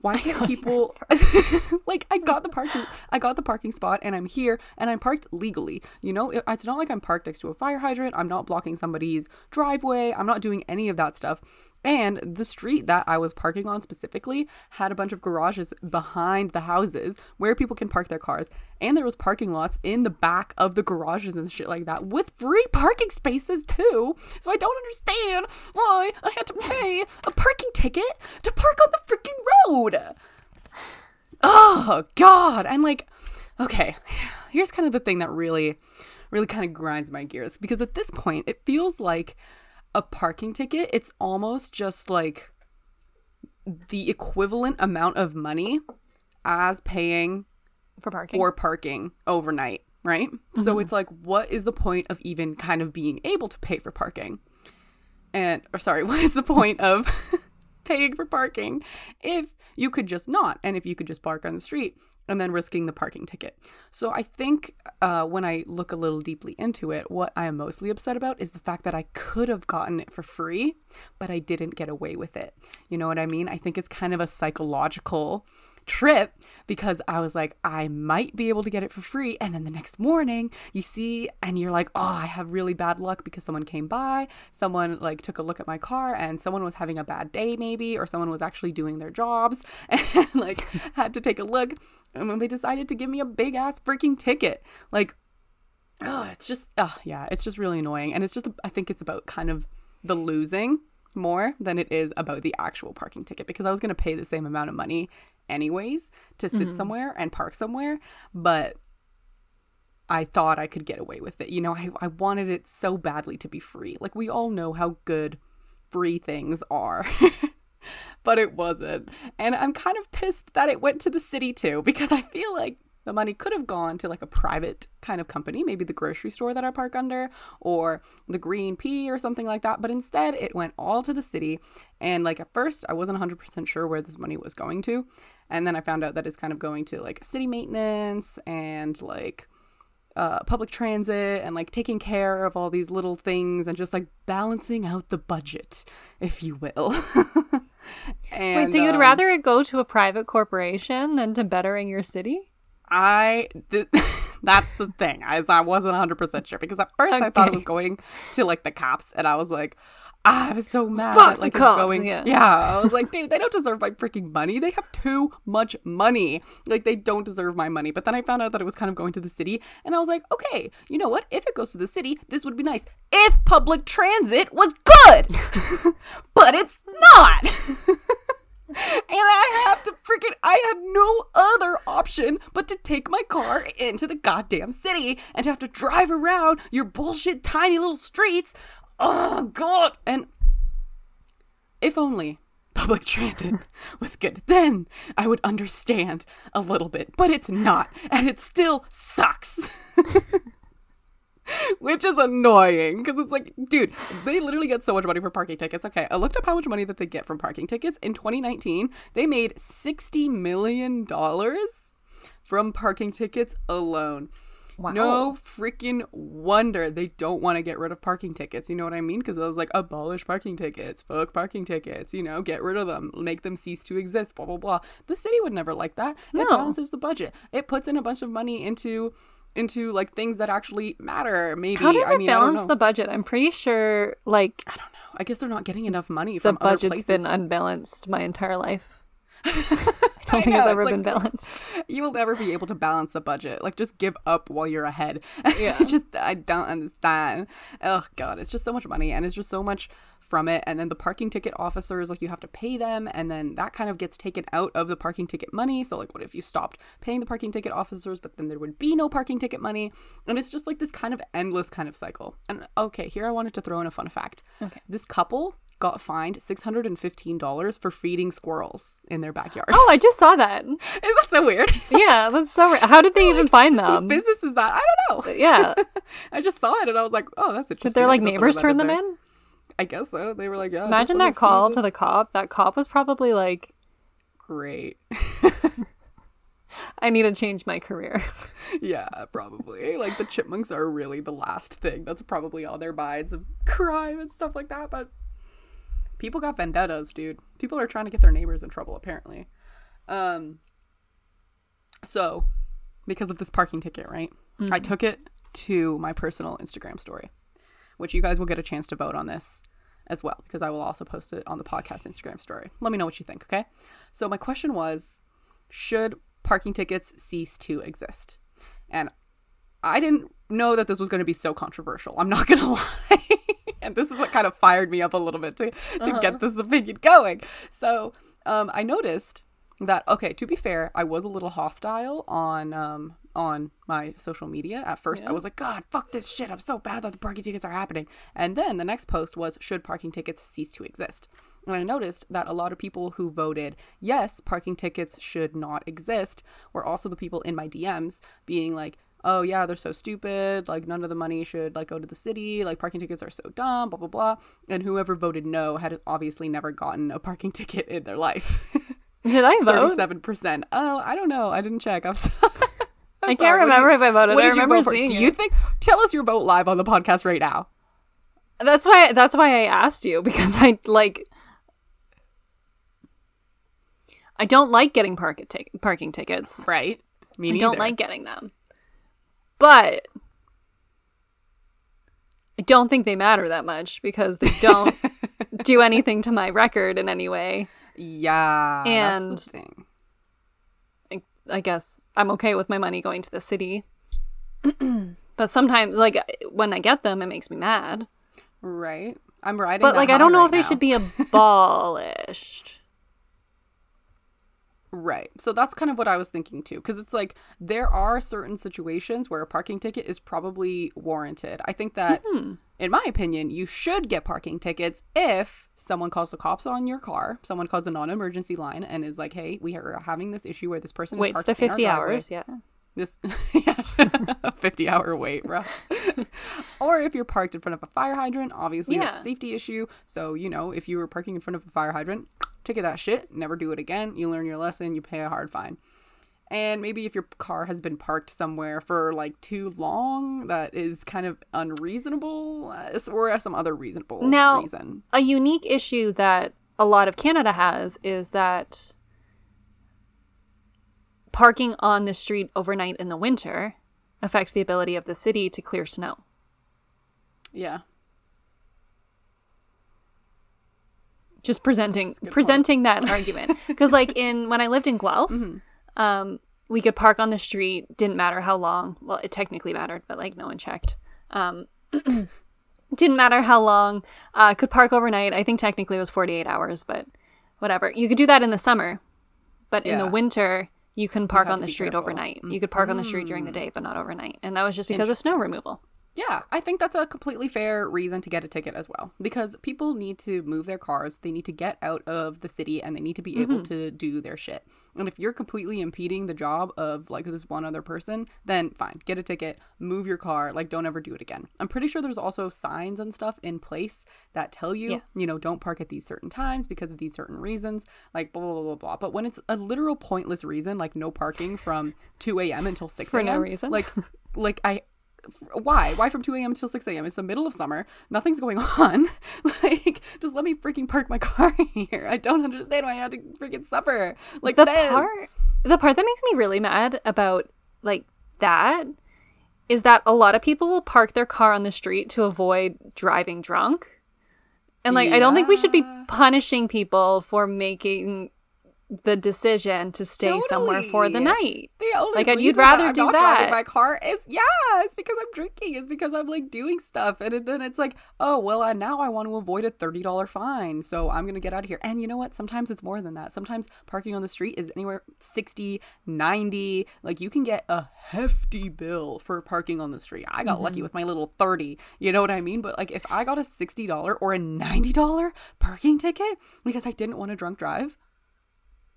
Why can't people like I got the parking I got the parking spot and I'm here and I'm parked legally. You know, it's not like I'm parked next to a fire hydrant. I'm not blocking somebody's driveway. I'm not doing any of that stuff. And the street that I was parking on specifically had a bunch of garages behind the houses where people can park their cars. And there was parking lots in the back of the garages and shit like that with free parking spaces too. So I don't understand why I had to pay a parking ticket to park on the freaking road. Oh god. And like okay, here's kind of the thing that really really kind of grinds my gears because at this point it feels like a parking ticket it's almost just like the equivalent amount of money as paying For parking. for parking overnight, right? So mm-hmm. it's like, what is the point of even kind of being able to pay for parking? And, or sorry, what is the point of paying for parking if you could just not, and if you could just park on the street and then risking the parking ticket? So I think uh, when I look a little deeply into it, what I am mostly upset about is the fact that I could have gotten it for free, but I didn't get away with it. You know what I mean? I think it's kind of a psychological trip because I was like, I might be able to get it for free. And then the next morning, you see, and you're like, oh, I have really bad luck because someone came by, someone like took a look at my car, and someone was having a bad day, maybe, or someone was actually doing their jobs and like had to take a look. And when they decided to give me a big ass freaking ticket. Like, oh, it's just, oh, yeah, it's just really annoying. And it's just, I think it's about kind of the losing more than it is about the actual parking ticket because I was going to pay the same amount of money anyways to sit mm-hmm. somewhere and park somewhere, but I thought I could get away with it. You know, I, I wanted it so badly to be free. Like, we all know how good free things are. but it wasn't. And I'm kind of pissed that it went to the city too because I feel like the money could have gone to like a private kind of company, maybe the grocery store that I park under or the Green P or something like that. But instead, it went all to the city. And like at first, I wasn't 100% sure where this money was going to. And then I found out that it's kind of going to like city maintenance and like uh, public transit and like taking care of all these little things and just like balancing out the budget, if you will. and, Wait, so you'd um, rather it go to a private corporation than to bettering your city? I th- that's the thing. I, I wasn't 100% sure because at first okay. I thought it was going to like the cops and I was like, ah, I was so mad Fuck that like the cops. going yeah. yeah. I was like, dude, they don't deserve my freaking money. They have too much money. Like they don't deserve my money. But then I found out that it was kind of going to the city and I was like, okay, you know what? If it goes to the city, this would be nice. If public transit was good. but it's not. and I have to freaking I have no other option but to take my car into the goddamn city and to have to drive around your bullshit tiny little streets. Oh god. And if only public transit was good, then I would understand a little bit, but it's not and it still sucks. Which is annoying because it's like, dude, they literally get so much money for parking tickets. Okay, I looked up how much money that they get from parking tickets. In 2019, they made $60 million from parking tickets alone. Wow. No oh. freaking wonder they don't want to get rid of parking tickets. You know what I mean? Because I was like, abolish parking tickets, fuck parking tickets, you know, get rid of them, make them cease to exist, blah, blah, blah. The city would never like that. No. It balances the budget, it puts in a bunch of money into into like things that actually matter. Maybe how does it I mean, balance the budget? I'm pretty sure like I don't know. I guess they're not getting enough money from the budget's been unbalanced my entire life. I don't I think know, it's ever it's been like, balanced. You will never be able to balance the budget. Like, just give up while you're ahead. Yeah. just, I don't understand. Oh, God. It's just so much money and it's just so much from it and then the parking ticket officers like you have to pay them and then that kind of gets taken out of the parking ticket money so like what if you stopped paying the parking ticket officers but then there would be no parking ticket money and it's just like this kind of endless kind of cycle and okay here i wanted to throw in a fun fact okay this couple got fined $615 for feeding squirrels in their backyard. Oh, I just saw that. Is that so weird? Yeah, that's so weird. How did they even find them? Whose business is that? I don't know. Uh, yeah. I just saw it and I was like, oh, that's interesting. Did their like neighbors turn them in? I guess so. They were like, yeah. Imagine that call to the cop. That cop was probably like, great. I need to change my career. yeah, probably. Like the chipmunks are really the last thing. That's probably all their bides of crime and stuff like that. But people got vendettas, dude. People are trying to get their neighbors in trouble, apparently. Um. So, because of this parking ticket, right? Mm-hmm. I took it to my personal Instagram story which you guys will get a chance to vote on this as well because I will also post it on the podcast Instagram story. Let me know what you think, okay? So my question was should parking tickets cease to exist? And I didn't know that this was going to be so controversial. I'm not going to lie. and this is what kind of fired me up a little bit to to uh-huh. get this opinion going. So, um, I noticed that okay, to be fair, I was a little hostile on um on my social media. At first, yeah. I was like, God, fuck this shit. I'm so bad that the parking tickets are happening. And then the next post was, Should parking tickets cease to exist? And I noticed that a lot of people who voted, Yes, parking tickets should not exist, were also the people in my DMs being like, oh yeah they're so stupid like none of the money should like go to the city like parking tickets are so dumb blah blah blah and whoever voted no had obviously never gotten a parking ticket in their life did i vote 37% oh i don't know i didn't check i'm sorry. I can't remember if I voted. What I remember seeing Do you think? Tell us your vote live on the podcast right now. That's why. That's why I asked you because I like. I don't like getting park t- parking tickets. Right. Me neither. I don't like getting them. But I don't think they matter that much because they don't do anything to my record in any way. Yeah. And I guess I'm okay with my money going to the city. but sometimes, like when I get them, it makes me mad. Right. I'm riding. But like, I don't know right if they should be abolished. Right. So that's kind of what I was thinking too. Because it's like there are certain situations where a parking ticket is probably warranted. I think that, mm-hmm. in my opinion, you should get parking tickets if someone calls the cops on your car, someone calls a non emergency line and is like, hey, we are having this issue where this person waits the 50 hours. Yeah. This yeah, 50 hour wait, bro. or if you're parked in front of a fire hydrant, obviously it's Yeah. a safety issue. So, you know, if you were parking in front of a fire hydrant, ticket that shit, never do it again. You learn your lesson, you pay a hard fine. And maybe if your car has been parked somewhere for like too long, that is kind of unreasonable, uh, or some other reasonable Now- reason. a unique issue that a lot of Canada has is that parking on the street overnight in the winter affects the ability of the city to clear snow. Yeah. Just presenting presenting that argument because like in when I lived in Guelph, Mm-hmm. um, we could park on the street. Didn't matter how long. Well, it technically mattered, but like no one checked. Um, didn't matter how long. Uh, could park overnight. I think technically it was forty eight hours, but whatever. You could do that in the summer, but in the winter you can park on the street careful. overnight. You could park on the street during the day, but not overnight, and that was just because of snow removal. Yeah, I think that's a completely fair reason to get a ticket as well. Because people need to move their cars, they need to get out of the city, and they need to be able mm-hmm. to do their shit. And if you're completely impeding the job of like this one other person, then fine, get a ticket, move your car, like don't ever do it again. I'm pretty sure there's also signs and stuff in place that tell you, Yeah. you know, don't park at these certain times because of these certain reasons, like blah, blah, blah, blah, blah. But when it's a literal pointless reason, like no parking from 2 a.m. until 6 a.m. For no reason. like, like I, why? Why from 2 a.m. till 6 a.m.? It's the middle of summer. Nothing's going on. like, just let me freaking park my car here. I don't understand why I had to freaking suffer. Like the this. part the part that makes me really mad about like that is that a lot of people will park their car on the street to avoid driving drunk. And like I don't think we should be punishing people for making the decision to stay somewhere for the night. The only Like, you'd rather do that. my car is yeah, it's because I'm drinking. It's because I'm like doing stuff, and then it's like, oh well, uh, now I want to avoid a thirty dollar fine, so I'm gonna get out of here. And you know what? Sometimes it's more than that. Sometimes parking on the street is anywhere 60 90 Like you can get a hefty bill for parking on the street. I got Mm-hmm. lucky with my little thirty. You know what I mean? But like if I got a sixty dollar or a ninety dollar parking ticket because I didn't want to drunk drive.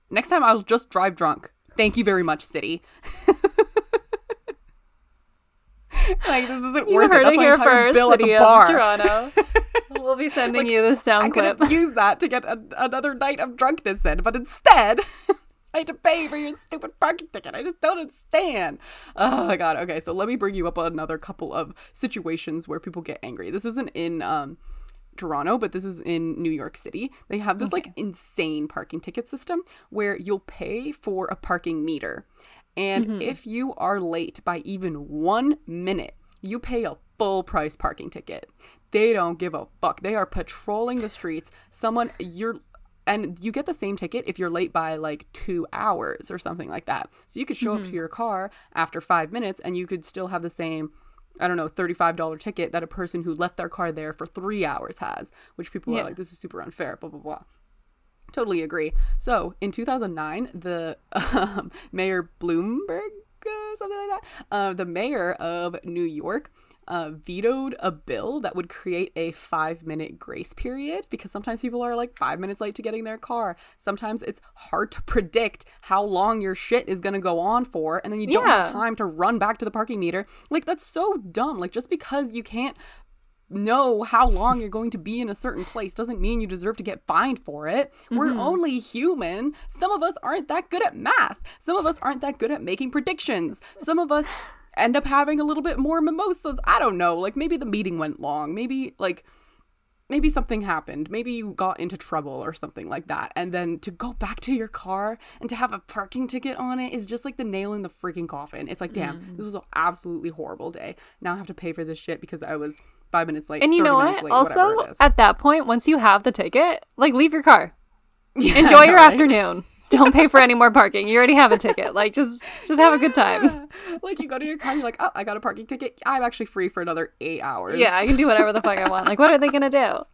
Next time I'll just drive drunk. Thank you very much, city. like this isn't You worth it. heard That's it here first, bill at City the of bar. Toronto. we'll be sending you the sound could clip. have used that to get a, another night of drunkenness in, but instead, I had to pay for your stupid parking ticket. I just don't understand. Oh my god. Okay, so let me bring you up another couple of situations where people get angry. This isn't in um Toronto, but this is in New York City. They have this like insane parking ticket system where you'll pay for a parking meter. And mm-hmm. if you are late by even one minute, you pay a full price parking ticket. They don't give a fuck. They are patrolling the streets. Someone, you're, and you get the same ticket if you're late by like two hours or something like that. So you could show up to mm-hmm. your car after five minutes and you could still have the same, I don't know, $35 ticket that a person who left their car there for three hours has, which people Yeah. are like, this is super unfair, blah, blah, blah. Totally agree. So in 2009, the um, Mayor Bloomberg, uh, something like that, uh, the mayor of New York uh, vetoed a bill that would create a five minute grace period because sometimes people are like five minutes late to getting their car. Sometimes it's hard to predict how long your shit is going to go on for, and then you don't have time to run back to the parking meter. Like, that's so dumb. Like, just because you can't know how long you're going to be in a certain place doesn't mean you deserve to get fined for it. We're only human. Some of us aren't that good at math. Some of us aren't that good at making predictions. Some of us end up having a little bit more mimosas. I don't know. Like maybe the meeting went long. Maybe like maybe something happened. Maybe you got into trouble or something like that. And then to go back to your car and to have a parking ticket on it is just like the nail in the freaking coffin. It's like, damn, mm. this was an absolutely horrible day. Now I have to pay for this shit because I was five minutes late. And you know what? Late, also, at that point, once you have the ticket, like leave your car. Yeah, Enjoy your right? afternoon. Don't pay for any more parking. You already have a ticket. Like just just have a good time. like you go to your car, and you're like, oh, I got a parking ticket. I'm actually free for another eight hours. Yeah, I can do whatever the fuck I want. Like what are they gonna do?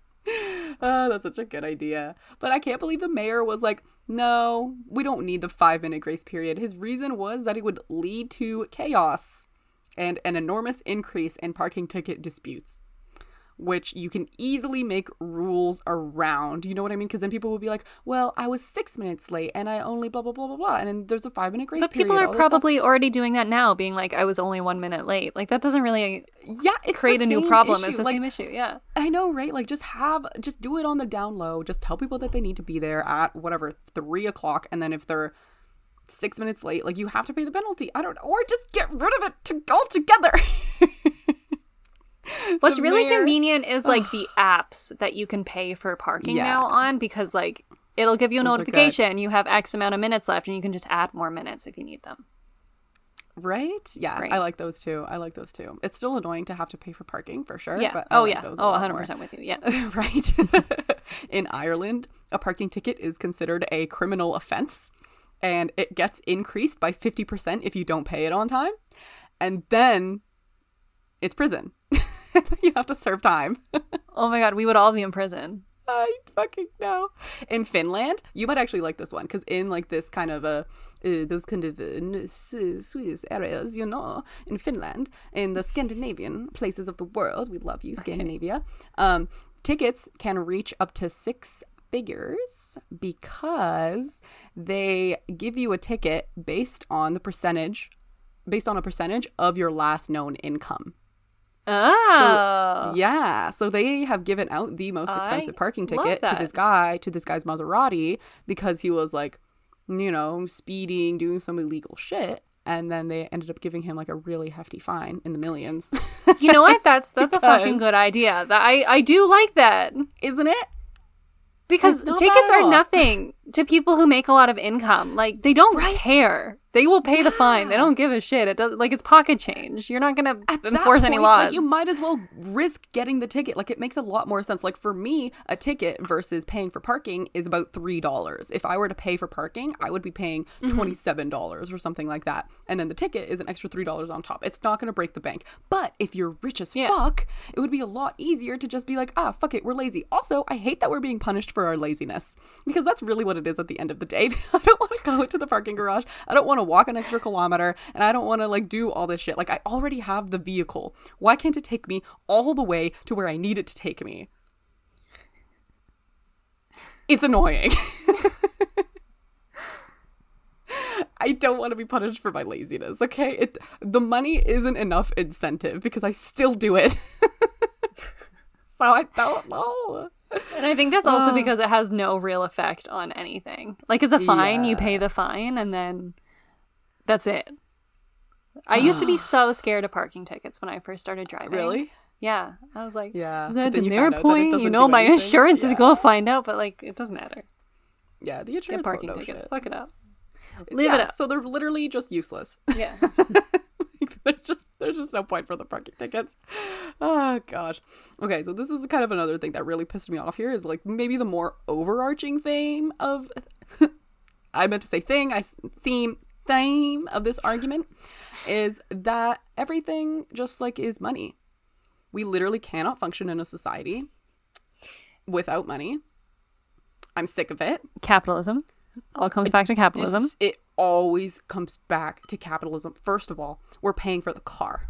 Oh, that's such a good idea. But I can't believe the mayor was like, no, we don't need the five minute grace period. His reason was that it would lead to chaos and an enormous increase in parking ticket disputes. Which you can easily make rules around. You know what I mean? Because then people will be like, "Well, I was six minutes late, and I only blah blah blah blah blah," and then there's a five minute grace But period. people are probably already doing that now, being like, I was only one minute late. Like, that doesn't really yeah, it's create a new problem. issue. It's the like, same issue. Yeah. I know, right? Like, just have, just do it on the down low. Just tell people that they need to be there at whatever three o'clock, and then if they're six minutes late, like you have to pay the penalty. I don't, know, or just get rid of it to altogether. What's really mayor- convenient is like the apps that you can pay for parking Yeah. now on because like it'll give you a Those are good. notification you have X amount of minutes left and you can just add more minutes if you need them. right? Yeah. I like those too. I like those too. It's still annoying to have to pay for parking for sure. Yeah. But I oh like yeah. those Oh, 100% more. with you. Yeah. right? In Ireland, a parking ticket is considered a criminal offense and it gets increased by 50% if you don't pay it on time. And then it's prison. you have to serve time. Oh my god, we would all be in prison. I fucking know. In Finland, you might actually like this one because in like this kind of a uh, those kind of uh, Swiss areas, you know, in Finland, in the Scandinavian places of the world, we love you, Scandinavia. Um, tickets can reach up to six figures because they give you a ticket based on the percentage, based on a percentage of your last known income. Oh. Yeah, so they have given out the most I expensive parking ticket to this guy, to this guy's Maserati, because he was like, you know, speeding, doing some illegal shit. And then they ended up giving him like a really hefty fine in the millions. You know what? That's that's a fucking good idea. That I I do like that. Isn't it? Because tickets are nothing to people who make a lot of income. Like they don't care. They will pay the fine. They don't give a shit. It does like it's pocket change. You're not gonna At enforce any laws. Like, you might as well risk getting the ticket. Like it makes a lot more sense. Like for me, a ticket versus paying for parking is about three dollars. If I were to pay for parking, I would be paying Mm-hmm. seven dollars or something like that. And then the ticket is an extra three dollars on top. It's not gonna break the bank. But if you're rich as Yeah. fuck, it would be a lot easier to just be like, ah, fuck it, we're lazy. Also, I hate that we're being punished for our laziness because that's really what it is at the end of the day. I don't want to go to the parking garage. I don't want to walk an extra kilometer and I don't want to like do all this shit. Like I already have the vehicle. Why can't it take me all the way to where I need it to take me? It's annoying. I don't want to be punished for my laziness, okay? It the money isn't enough incentive because I still do it. so I don't know. and I think that's also Uh. because it has no real effect on anything. Like it's a fine, you pay the fine, and then that's it. I used to be so scared of parking tickets when I first started driving. Really? Yeah. I was like, Yeah, Is that a demerit found out that it point? You know, my anything. insurance is going to find out, but like, it doesn't matter. Yeah, the Get insurance parking tickets. shit. Fuck it up. Leave yeah, it up. So they're literally just useless. Yeah. there's just there's just no point for the parking tickets. Oh gosh. Okay, so this is kind of another thing that really pissed me off here is like maybe the more overarching theme of I meant to say thing, I theme theme of this argument is that everything just like is money. We literally cannot function in a society without money. I'm sick of it. capitalism. All comes back to capitalism. This- it always comes back to capitalism. First of all, we're paying for the car.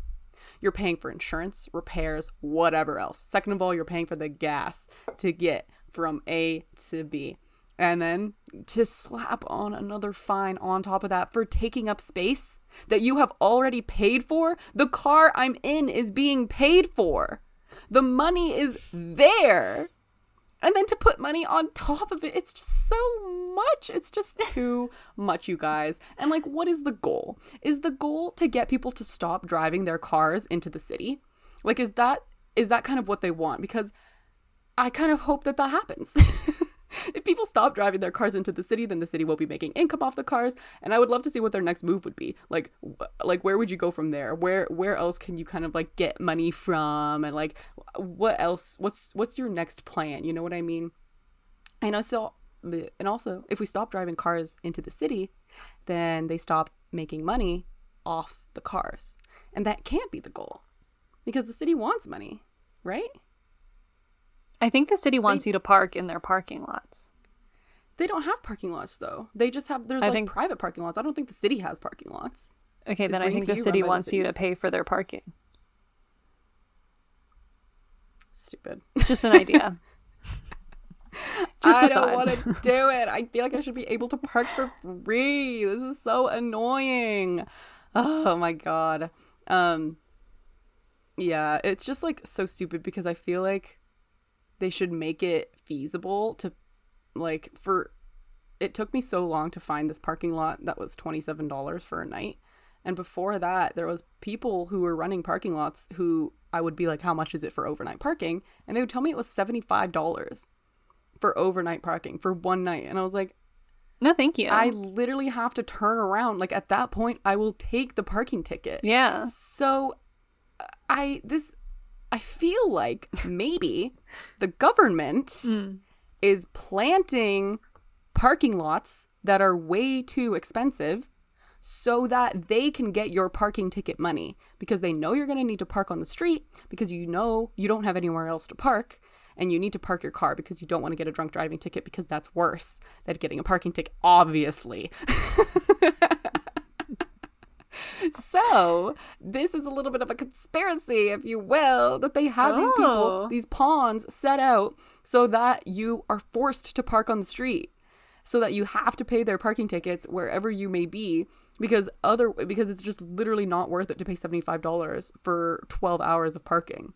You're paying for insurance, repairs, whatever else. Second of all, you're paying for the gas to get from A to B. And then to slap on another fine on top of that for taking up space that you have already paid for. The car I'm in is being paid for. The money is there. And then to put money on top of it it's just so much. It's just too much you guys. And like what is the goal? Is the goal to get people to stop driving their cars into the city? Like is that is that kind of what they want? Because i kind of hope that that happens if people stop driving their cars into the city then the city will be making income off the cars and i would love to see what their next move would be. Like wh- like where would you go from there? Where where else can you kind of like get money from? And like what else what's what's your next plan? You know what i mean? And also and also if we stop driving cars into the city then they stop making money off the cars. And that can't be the goal because the city wants money right I think the city wants you to park in their parking lots. They don't have parking lots though. They just have there's I like think- private parking lots. I don't think the city has parking lots. Okay, then I think the city by the wants you to pay for their parking. stupid. Just an idea. Just I don't want to do it. I feel like I should be able to park for free. This is so annoying. Oh my god. Um yeah, it's just like so stupid because I feel like they should make it feasible to like for it took me so long to find this parking lot that was $27 for a night. And before that, there was people who were running parking lots who I would be like, "How much is it for overnight parking?" And they would tell me it was $75 for overnight parking for one night. And I was like, No, thank you. I literally have to turn around. Like at that point, I will take the parking ticket. yeah. So I this I feel like maybe the government Mm. is planting parking lots that are way too expensive so that they can get your parking ticket money because they know you're going to need to park on the street because you know you don't have anywhere else to park and you need to park your car because you don't want to get a drunk driving ticket because that's worse than getting a parking ticket obviously so this is a little bit of a conspiracy if you will that they have these people Oh. these pawns set out so that you are forced to park on the street so that you have to pay their parking tickets wherever you may be because other because it's just literally not worth it to pay $75 for 12 hours of parking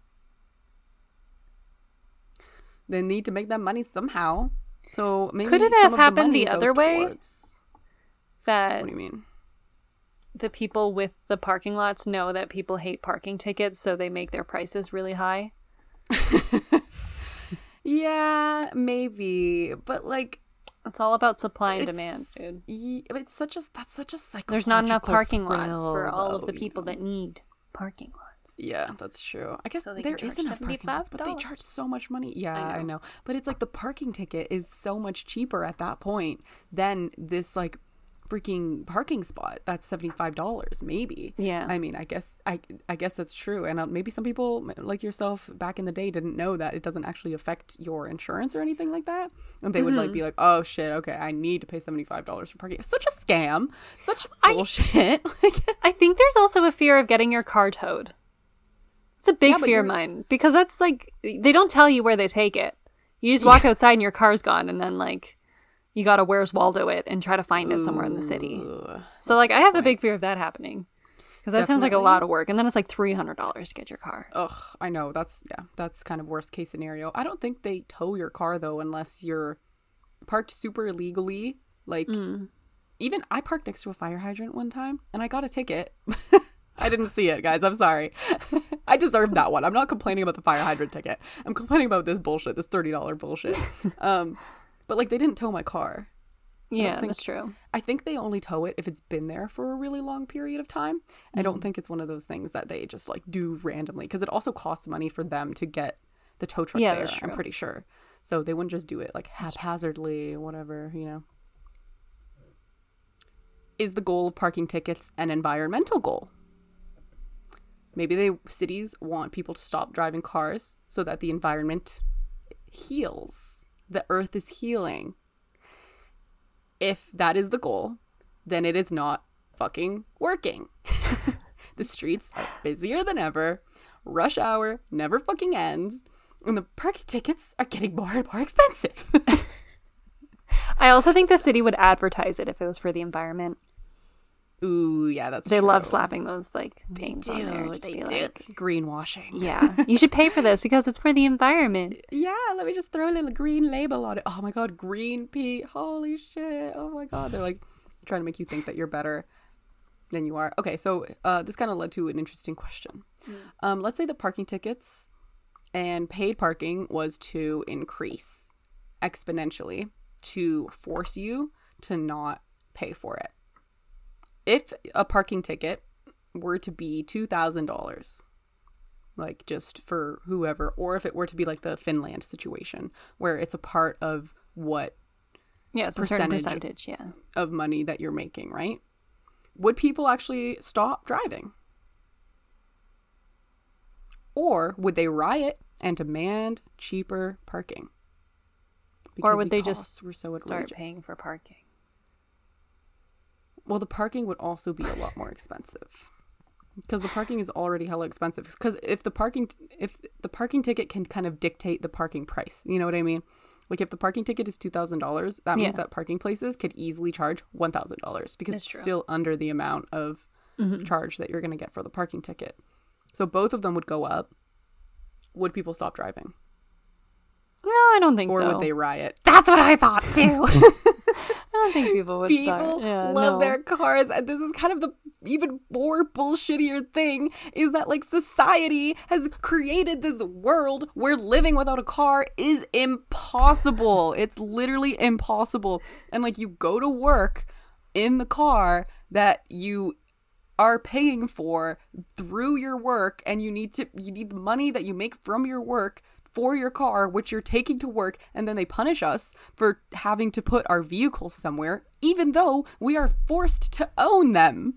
they need to make that money somehow so maybe Could it have happened money the other way? That what do you mean the people with the parking lots know that people hate parking tickets, so they make their prices really high. yeah maybe but like It's all about supply and demand, dude. it's such a that's such a psychological There's not enough parking lots for all of though, the you people know? that need parking lots. Yeah, that's true. I guess So there is enough parking lots, but they charge so much money. Yeah, I know. know. But it's like the parking ticket is so much cheaper at that point than this like freaking parking spot. That's seventy five dollars, maybe. Yeah. I mean, I guess I I guess that's true. And uh, maybe some people like yourself back in the day didn't know that it doesn't actually affect your insurance or anything like that, and they would Mm-hmm. like be like, "Oh shit, okay, I need to pay seventy five dollars for parking." It's such a scam, such I- bullshit. like, I think there's also a fear of getting your car towed. It's a big Yeah, fear of mine because that's like they don't tell you where they take it. You just walk outside and your car's gone, and then like you gotta where's Waldo it and try to find it somewhere in the city. So like I have a big fear of that happening because that sounds like a lot of work, and then it's like three hundred dollars to get your car. Ugh, I know. That's yeah, that's kind of worst case scenario. I don't think they tow your car though unless you're parked super illegally. Like Mm. even I parked next to a fire hydrant one time and I got a ticket. I didn't see it, guys. I'm sorry. I deserved that one. I'm not complaining about the fire hydrant ticket. I'm complaining about this bullshit, this $30 bullshit. Um but like they didn't tow my car. Yeah, think- that's true. I think they only tow it if it's been there for a really long period of time. I Mm. don't think it's one of those things that they just like do randomly because it also costs money for them to get the tow truck Yeah, there. I'm pretty sure. So they wouldn't just do it like haphazardly, whatever, you know. Is the goal of parking tickets an environmental goal? Maybe they cities want people to stop driving cars so that the environment heals. The earth is healing if that is the goal, then it is not fucking working. the streets are busier than ever. Rush hour never fucking ends. And the parking tickets are getting more and more expensive. I also think the city would advertise it if it was for the environment. Ooh, yeah, that's They love slapping those like names on there. Just they be do. like, greenwashing. yeah, you should pay for this because it's for the environment. Yeah, let me just throw a little green label on it. Oh my god, Green P. Holy shit. Oh my god. They're like trying to make you think that you're better than you are. Okay, so uh, this kind of led to an interesting question. Um, let's say the parking tickets and paid parking was to increase exponentially to force you to not pay for it. If a parking ticket were to be $2,000, like just for whoever, or if it were to be like the Finland situation where it's a part of what Yeah, it's a certain Percentage. percentage. Yeah. of money that you're making, right? Would people actually stop driving? Or would they riot and demand cheaper parking? Because or would the they just so start outrageous. paying for parking? Well, the parking would also be a lot more expensive. because the parking is already hella expensive. Because if the parking if the parking ticket can kind of dictate the parking price, you know what I mean? Like if the parking ticket is two thousand dollars, that means Yeah. that parking places could easily charge one thousand dollars because That's it's true. still under the amount of Mhm. charge that you're going to get for the parking ticket. So both of them would go up. Would people stop driving, Well, I don't think or so. would they riot? That's what I thought too. I don't think people would People start. Yeah, love no. their cars, and this is kind of the even more bullshittier thing is that like society has created this world where living without a car is impossible. It's literally impossible. And like you go to work in the car that you are paying for through your work and you need to you need the money that you make from your work for your car which you're taking to work and then they punish us for having to put our vehicles somewhere even though we are forced to own them.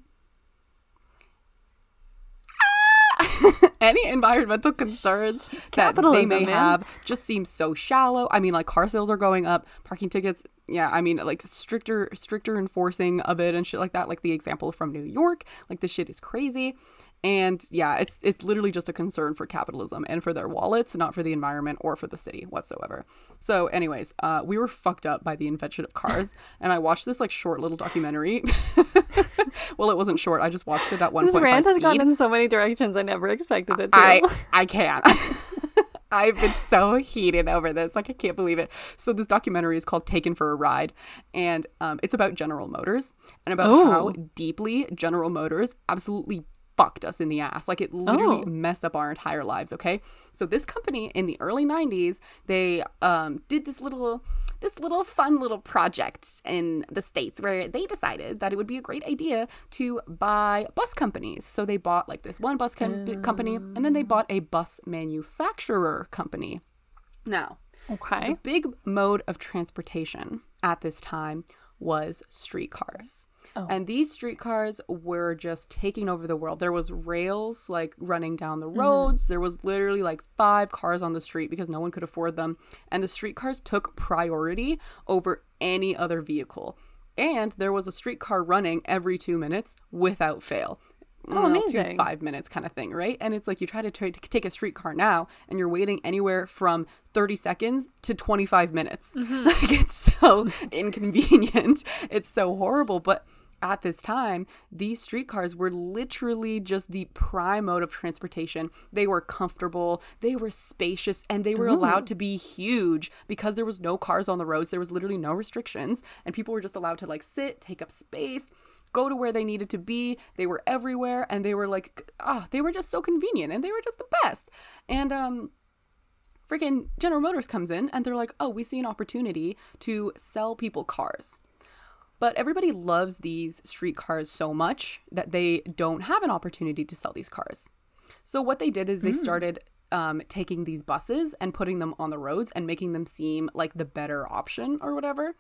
Any environmental concerns that they may man. have just seem so shallow. I mean like car sales are going up parking tickets yeah i mean like stricter stricter enforcing of it and shit like that. Like the example from new york like the shit is crazy and yeah it's it's literally just a concern for capitalism and for their wallets not for the environment or for the city whatsoever so anyways uh we were fucked up by the invention of cars and i watched this like short little documentary well it wasn't short i just watched it at 1.5 This rant has speed. gone in so many directions I never expected it to. I I can't. I've been so heated over this. Like I can't believe it. So this documentary is called Taken for a Ride, and um, it's about General Motors and about how Oh. deeply General Motors absolutely fucked us in the ass. Like it literally Oh. messed up our entire lives. Okay, so this company in the early '90s, they um, did this little this little fun little project in the states where they decided that it would be a great idea to buy bus companies. So they bought like this one bus com- company, and then they bought a bus manufacturer company. Now, okay. the big mode of transportation at this time was streetcars. Oh. And these streetcars were just taking over the world. There was rails like running down the Mm-hmm. roads. There was literally like five cars on the street because no one could afford them. And the streetcars took priority over any other vehicle. And there was a streetcar running every 2 minutes without fail. Oh, Well, two five minutes kind of thing, right? And it's like you try to, try to take a streetcar now, and you're waiting anywhere from 30 seconds to 25 minutes. Mm-hmm. Like it's so inconvenient. It's so horrible. But at this time, these streetcars were literally just the prime mode of transportation. They were comfortable, they were spacious, and they were allowed to be huge because there was no cars on the roads. There was literally no restrictions, and people were just allowed to like sit, take up space go to where they needed to be. They were everywhere and they were like ah, they were just so convenient and they were just the best. And um freaking General Motors comes in and they're like, "Oh, we see an opportunity to sell people cars." But everybody loves these street cars so much that they don't have an opportunity to sell these cars. So what they did is they started um, taking these buses and putting them on the roads and making them seem like the better option or whatever.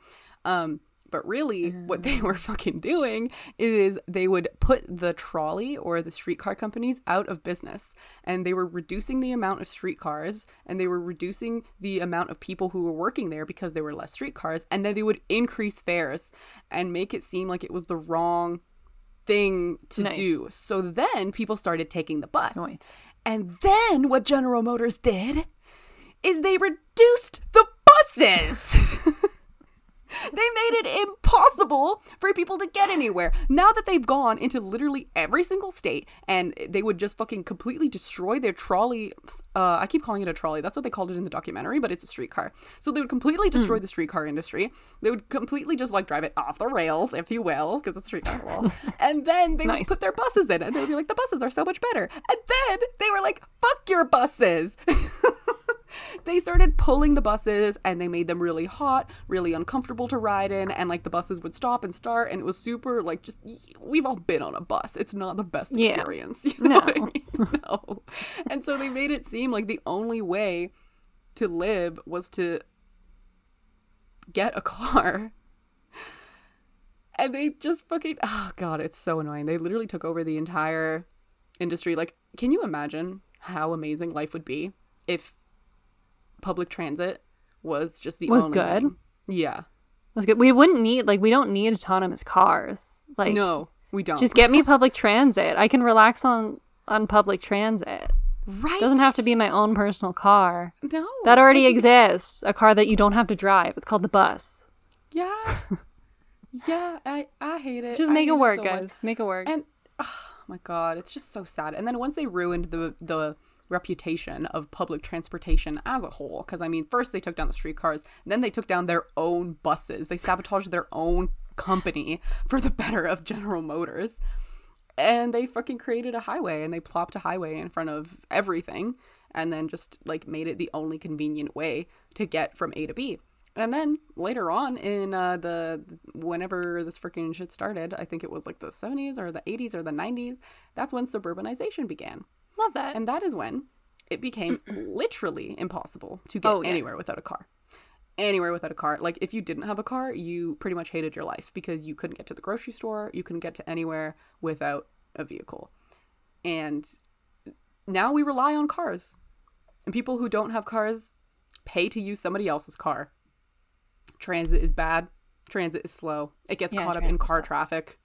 Um, but really, what they mm. were fucking doing is they would put the trolley or the streetcar companies out of business. And they were reducing the amount of streetcars and they were reducing the amount of people who were working there because there were less streetcars. And then they would increase fares and make it seem like it was the wrong thing to Nice. do. So then people started taking the bus. Right. And then what General Motors did is they reduced the buses. they made it impossible for people to get anywhere. Now that they've gone into literally every single state and they would just fucking completely destroy their trolley. Uh, I keep calling it a trolley. That's what they called it in the documentary, but it's a streetcar. So they would completely destroy the streetcar industry. They would completely just like drive it off the rails, if you will, because it's a streetcar. And then they would put their buses in and they would be like, the buses are so much better. And then they were like, fuck your buses. they started pulling the buses and they made them really hot, really uncomfortable to ride in, and like the buses would stop and start, and it was super like just we've all been on a bus. It's not the best Yeah. experience, you know what I mean? No. And so they made it seem like the only way to live was to get a car. And they just fucking oh god, it's so annoying. They literally took over the entire industry. Like, can you imagine how amazing life would be if public transit was just the Was only good? thing? Yeah. That's good. We wouldn't need like we don't need autonomous cars. Like no. We don't. Just get me public transit. I can relax on on public transit. right. Doesn't have to be my own personal car. No. That already exists. A car that you don't have to drive. It's called the bus. Yeah. yeah. I I hate it. Just make it work, so much. guys. Make it work. And oh my god, it's just so sad. And then once they ruined the the reputation of public transportation as a whole, because I mean, first they took down the streetcars, then they took down their own buses. They sabotaged their own company for the better of General Motors. And they fucking created a highway and they plopped a highway in front of everything and then just like made it the only convenient way to get from A to B. And then later on in uh, the whenever this freaking shit started, I think it was like the 70s or the 80s or the 90s, that's when suburbanization began. Love that. And that is when it became literally impossible to get Oh, yeah. anywhere without a car. Anywhere without a car. Like if you didn't have a car, you pretty much hated your life because you couldn't get to the grocery store, you couldn't get to anywhere without a vehicle. And now we rely on cars. And people who don't have cars pay to use somebody else's car. Transit is bad. Transit is slow. It gets Yeah, caught up in car sucks. traffic,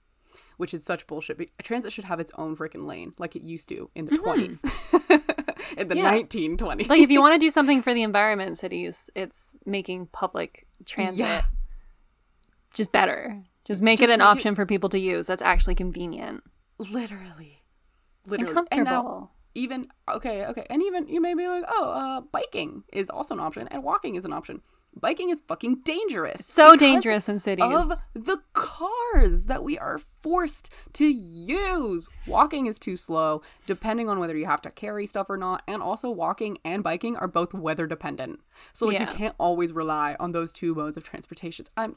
which is such bullshit. Transit should have its own freaking lane, like it used to in the Mhm. 20s, in the Yeah. 1920s. like if you want to do something for the environment in cities, it's making public transit Yeah. just better. Just make Just it an make it- option for people to use that's actually convenient literally, and literally, comfortable. now even okay, okay, and even you may be like, oh, uh, biking is also an option, and walking is an option. Biking is fucking dangerous. so dangerous in cities. of the cars that we are forced to use. Walking is too slow, depending on whether you have to carry stuff or not. And also, walking and biking are both weather dependent. So, like, you can't always rely on those two modes of transportation. I'm.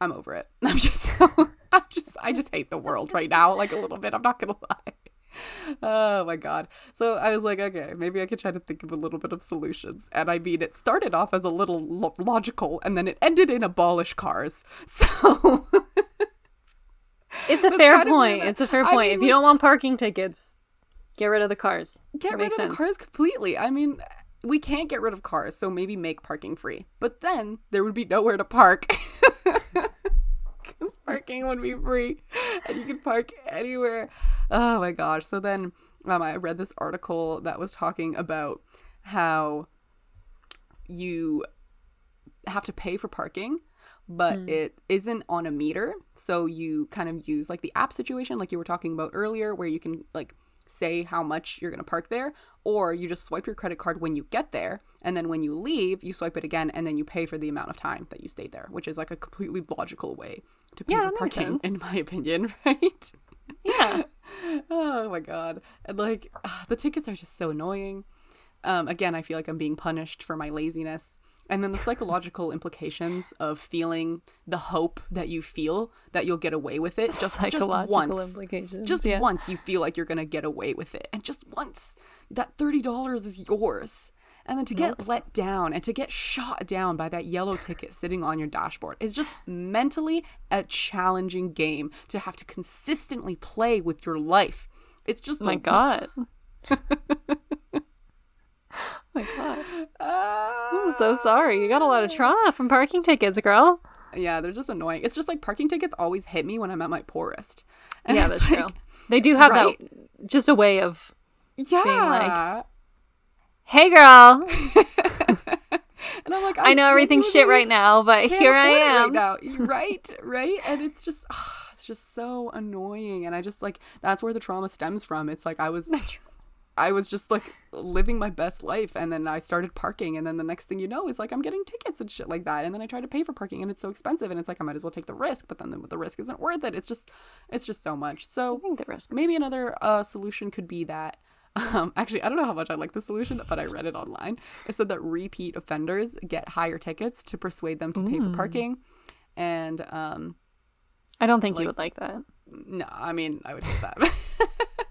I'm over it. I'm just so I'm just I just hate the world right now, like a little bit. I'm not gonna lie. Oh my god. So I was like, okay, maybe I could try to think of a little bit of solutions. And I mean, it started off as a little lo- logical and then it ended in abolish cars. So it's a fair kind of where point. It's a fair I point. mean, if you don't want parking tickets, get rid of the cars. get rid of the cars completely. I mean, we can't get rid of cars, so maybe make parking free. But then there would be nowhere to park. parking would be free and you could park anywhere. Oh my gosh. So then um, I read this article that was talking about how you have to pay for parking but it isn't on a meter so you kind of use like the app situation like you were talking about earlier where you can like say how much you're going to park there or you just swipe your credit card when you get there and then when you leave you swipe it again and then you pay for the amount of time that you stayed there which is like a completely logical way to pay Yeah, for parking in my opinion right? Yeah. oh my god. And like ah, the tickets are just so annoying. Um again i feel like i'm being punished for my laziness. And then the psychological implications of feeling the hope that you feel that you'll get away with it just, just Psychological once. implications. just yeah. once you feel like you're gonna get away with it. And just once. That $30 is yours and then to get let down and to get shot down by that yellow ticket sitting on your dashboard is just mentally a challenging game to have to consistently play with your life it's just Oh my god. Oh my god. Ah. I'm so sorry. You got a lot of trauma from parking tickets, girl. yeah they're just annoying it's just like parking tickets always hit me when i'm at my poorest and Yeah, that's like, true. They do have Right? that just a way of, yeah hey girl, and i'm like I know everything's shit right now, but here I am. right now. Right right? And it's just ah, it's just so annoying. And i just like that's where the trauma stems from. It's like i was i was just like living my best life and then i started parking and then the next thing you know is like i'm getting tickets and shit like that. And then i try to pay for parking and it's so expensive and it's like i might as well take the risk but then the, the risk isn't worth it. It's just it's just so much. So the risk. maybe another uh, solution could be that um, actually i don't know how much i like the solution but i read it online it said that repeat offenders get higher tickets to persuade them to pay for parking and um, I don't think like- you would like that. no i mean i would hate that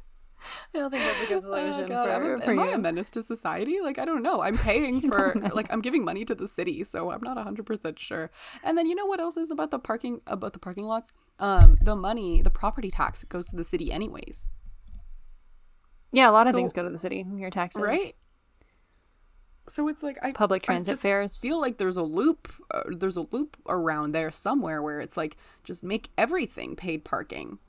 I don't think that's a good Oh, solution God, for, am, for am I a menace to society? Like, I don't know. I'm paying for, like, I'm giving money to the city, so I'm not 100% sure. And then, you know what else is about the parking, about the parking lots? Um, the money, the property tax goes to the city anyways. Yeah, a lot of So- things go to the city. Your taxes, Right? So it's like I Public I transit just fares. Feel like there's a loop. Uh, there's a loop around there somewhere where it's like just make everything paid parking.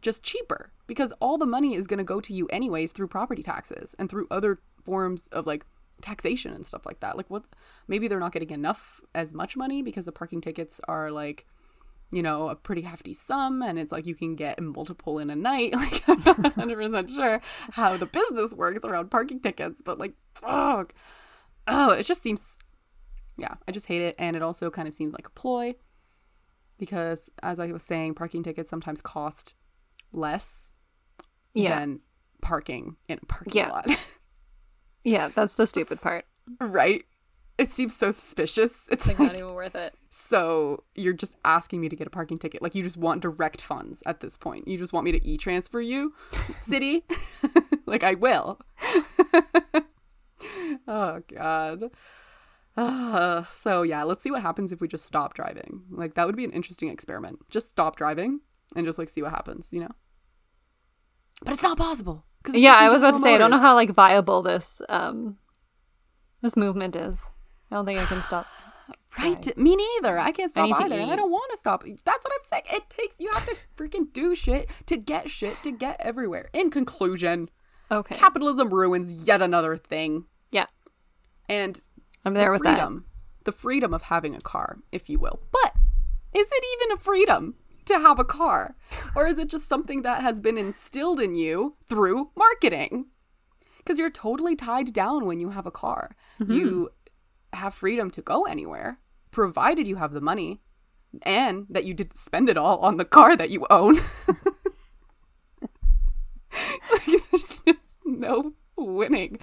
just cheaper because all the money is going to go to you anyways through property taxes and through other forms of like taxation and stuff like that. Like what maybe they're not getting enough as much money because the parking tickets are like you know, a pretty hefty sum and it's like you can get multiple in a night. Like I'm not 100% sure how the business works around parking tickets, but like fuck. Oh, it just seems yeah, I just hate it and it also kind of seems like a ploy because as I was saying, parking tickets sometimes cost less Yeah. than parking in a parking Yeah. lot. Yeah, that's the stupid part. right? It seems so suspicious. It's Like like, not even worth it. so you're just asking me to get a parking ticket. Like you just want direct funds at this point. You just want me to e-transfer you, city? like I will. oh god. Uh, so yeah, let's see what happens if we just stop driving. Like that would be an interesting experiment. Just stop driving and just like see what happens, you know? But it's not possible. Yeah, I was about to say I don't know how like viable this um this movement is. I don't think I can stop. Right. Me neither. I can't stop to either. And I don't want to stop. That's what I'm saying. It takes you have to freaking do shit to get shit to get everywhere. In conclusion, Okay. capitalism ruins yet another thing. yeah. And I'm there the with freedom, the freedom of having a car, if you will. But is it even a freedom to have a car? Or is it just something that has been instilled in you through marketing? Because you're totally tied down when you have a car. You mm-hmm. Have freedom to go anywhere, provided you have the money and that you didn't spend it all on the car that you own. like, there's just no winning.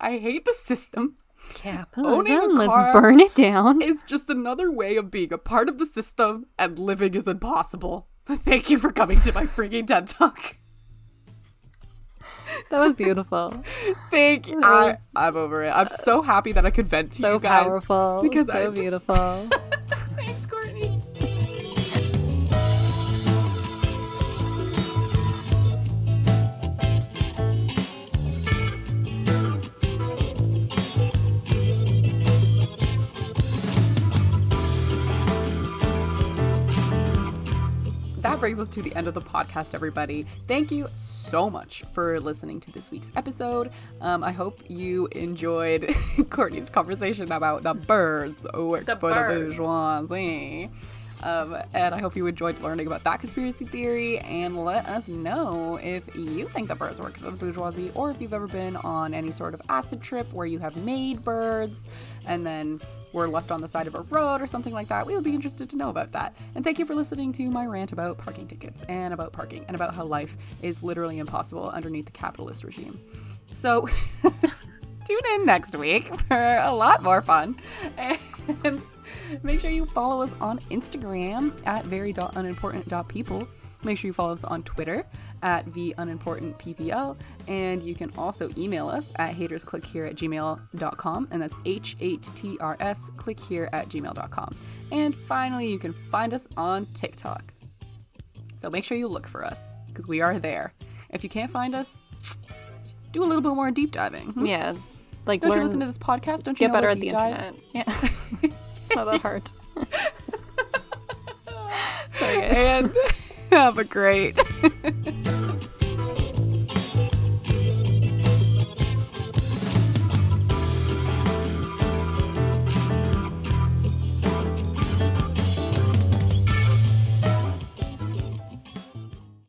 I hate the system. that. Owning a Capitalism. Let's burn it down. Is just another way of being a part of the system, and living is impossible. Thank you for coming to my freaking TED Talk. That was beautiful. Thank you. I, I'm over it. I'm so happy that I could vent to so you guys. So powerful. because so I just- beautiful. Brings us to the end of the podcast, everybody. Thank you so much for listening to this week's episode. Um, I hope you enjoyed Courtney's conversation about the birds work The for birds. the bourgeoisie. Um, and I hope you enjoyed learning about that conspiracy theory. And let us know if you think the birds work for the bourgeoisie, or if you've ever been on any sort of acid trip where you have made birds and then were left on the side of a road or something like that. We would be interested to know about that. And thank you for listening to my rant about parking tickets and about parking and about how life is literally impossible underneath the capitalist regime. So. tune in next week for a lot more fun. And make sure you follow us on Instagram at very.unimportant.people. Make sure you follow us on Twitter at the unimportant theunimportantppl. And you can also email us at hatersclickhere at gmail.com. And that's H 8 T R S click here at gmail.com. And finally, you can find us on TikTok. So make sure you look for us because we are there. If you can't find us, do a little bit more deep diving. hmm? yeah. Like Don't learn, you listen to this podcast? Don't you get better at the dives? internet. Yeah. it's not that hard. Sorry guys. And Have a great.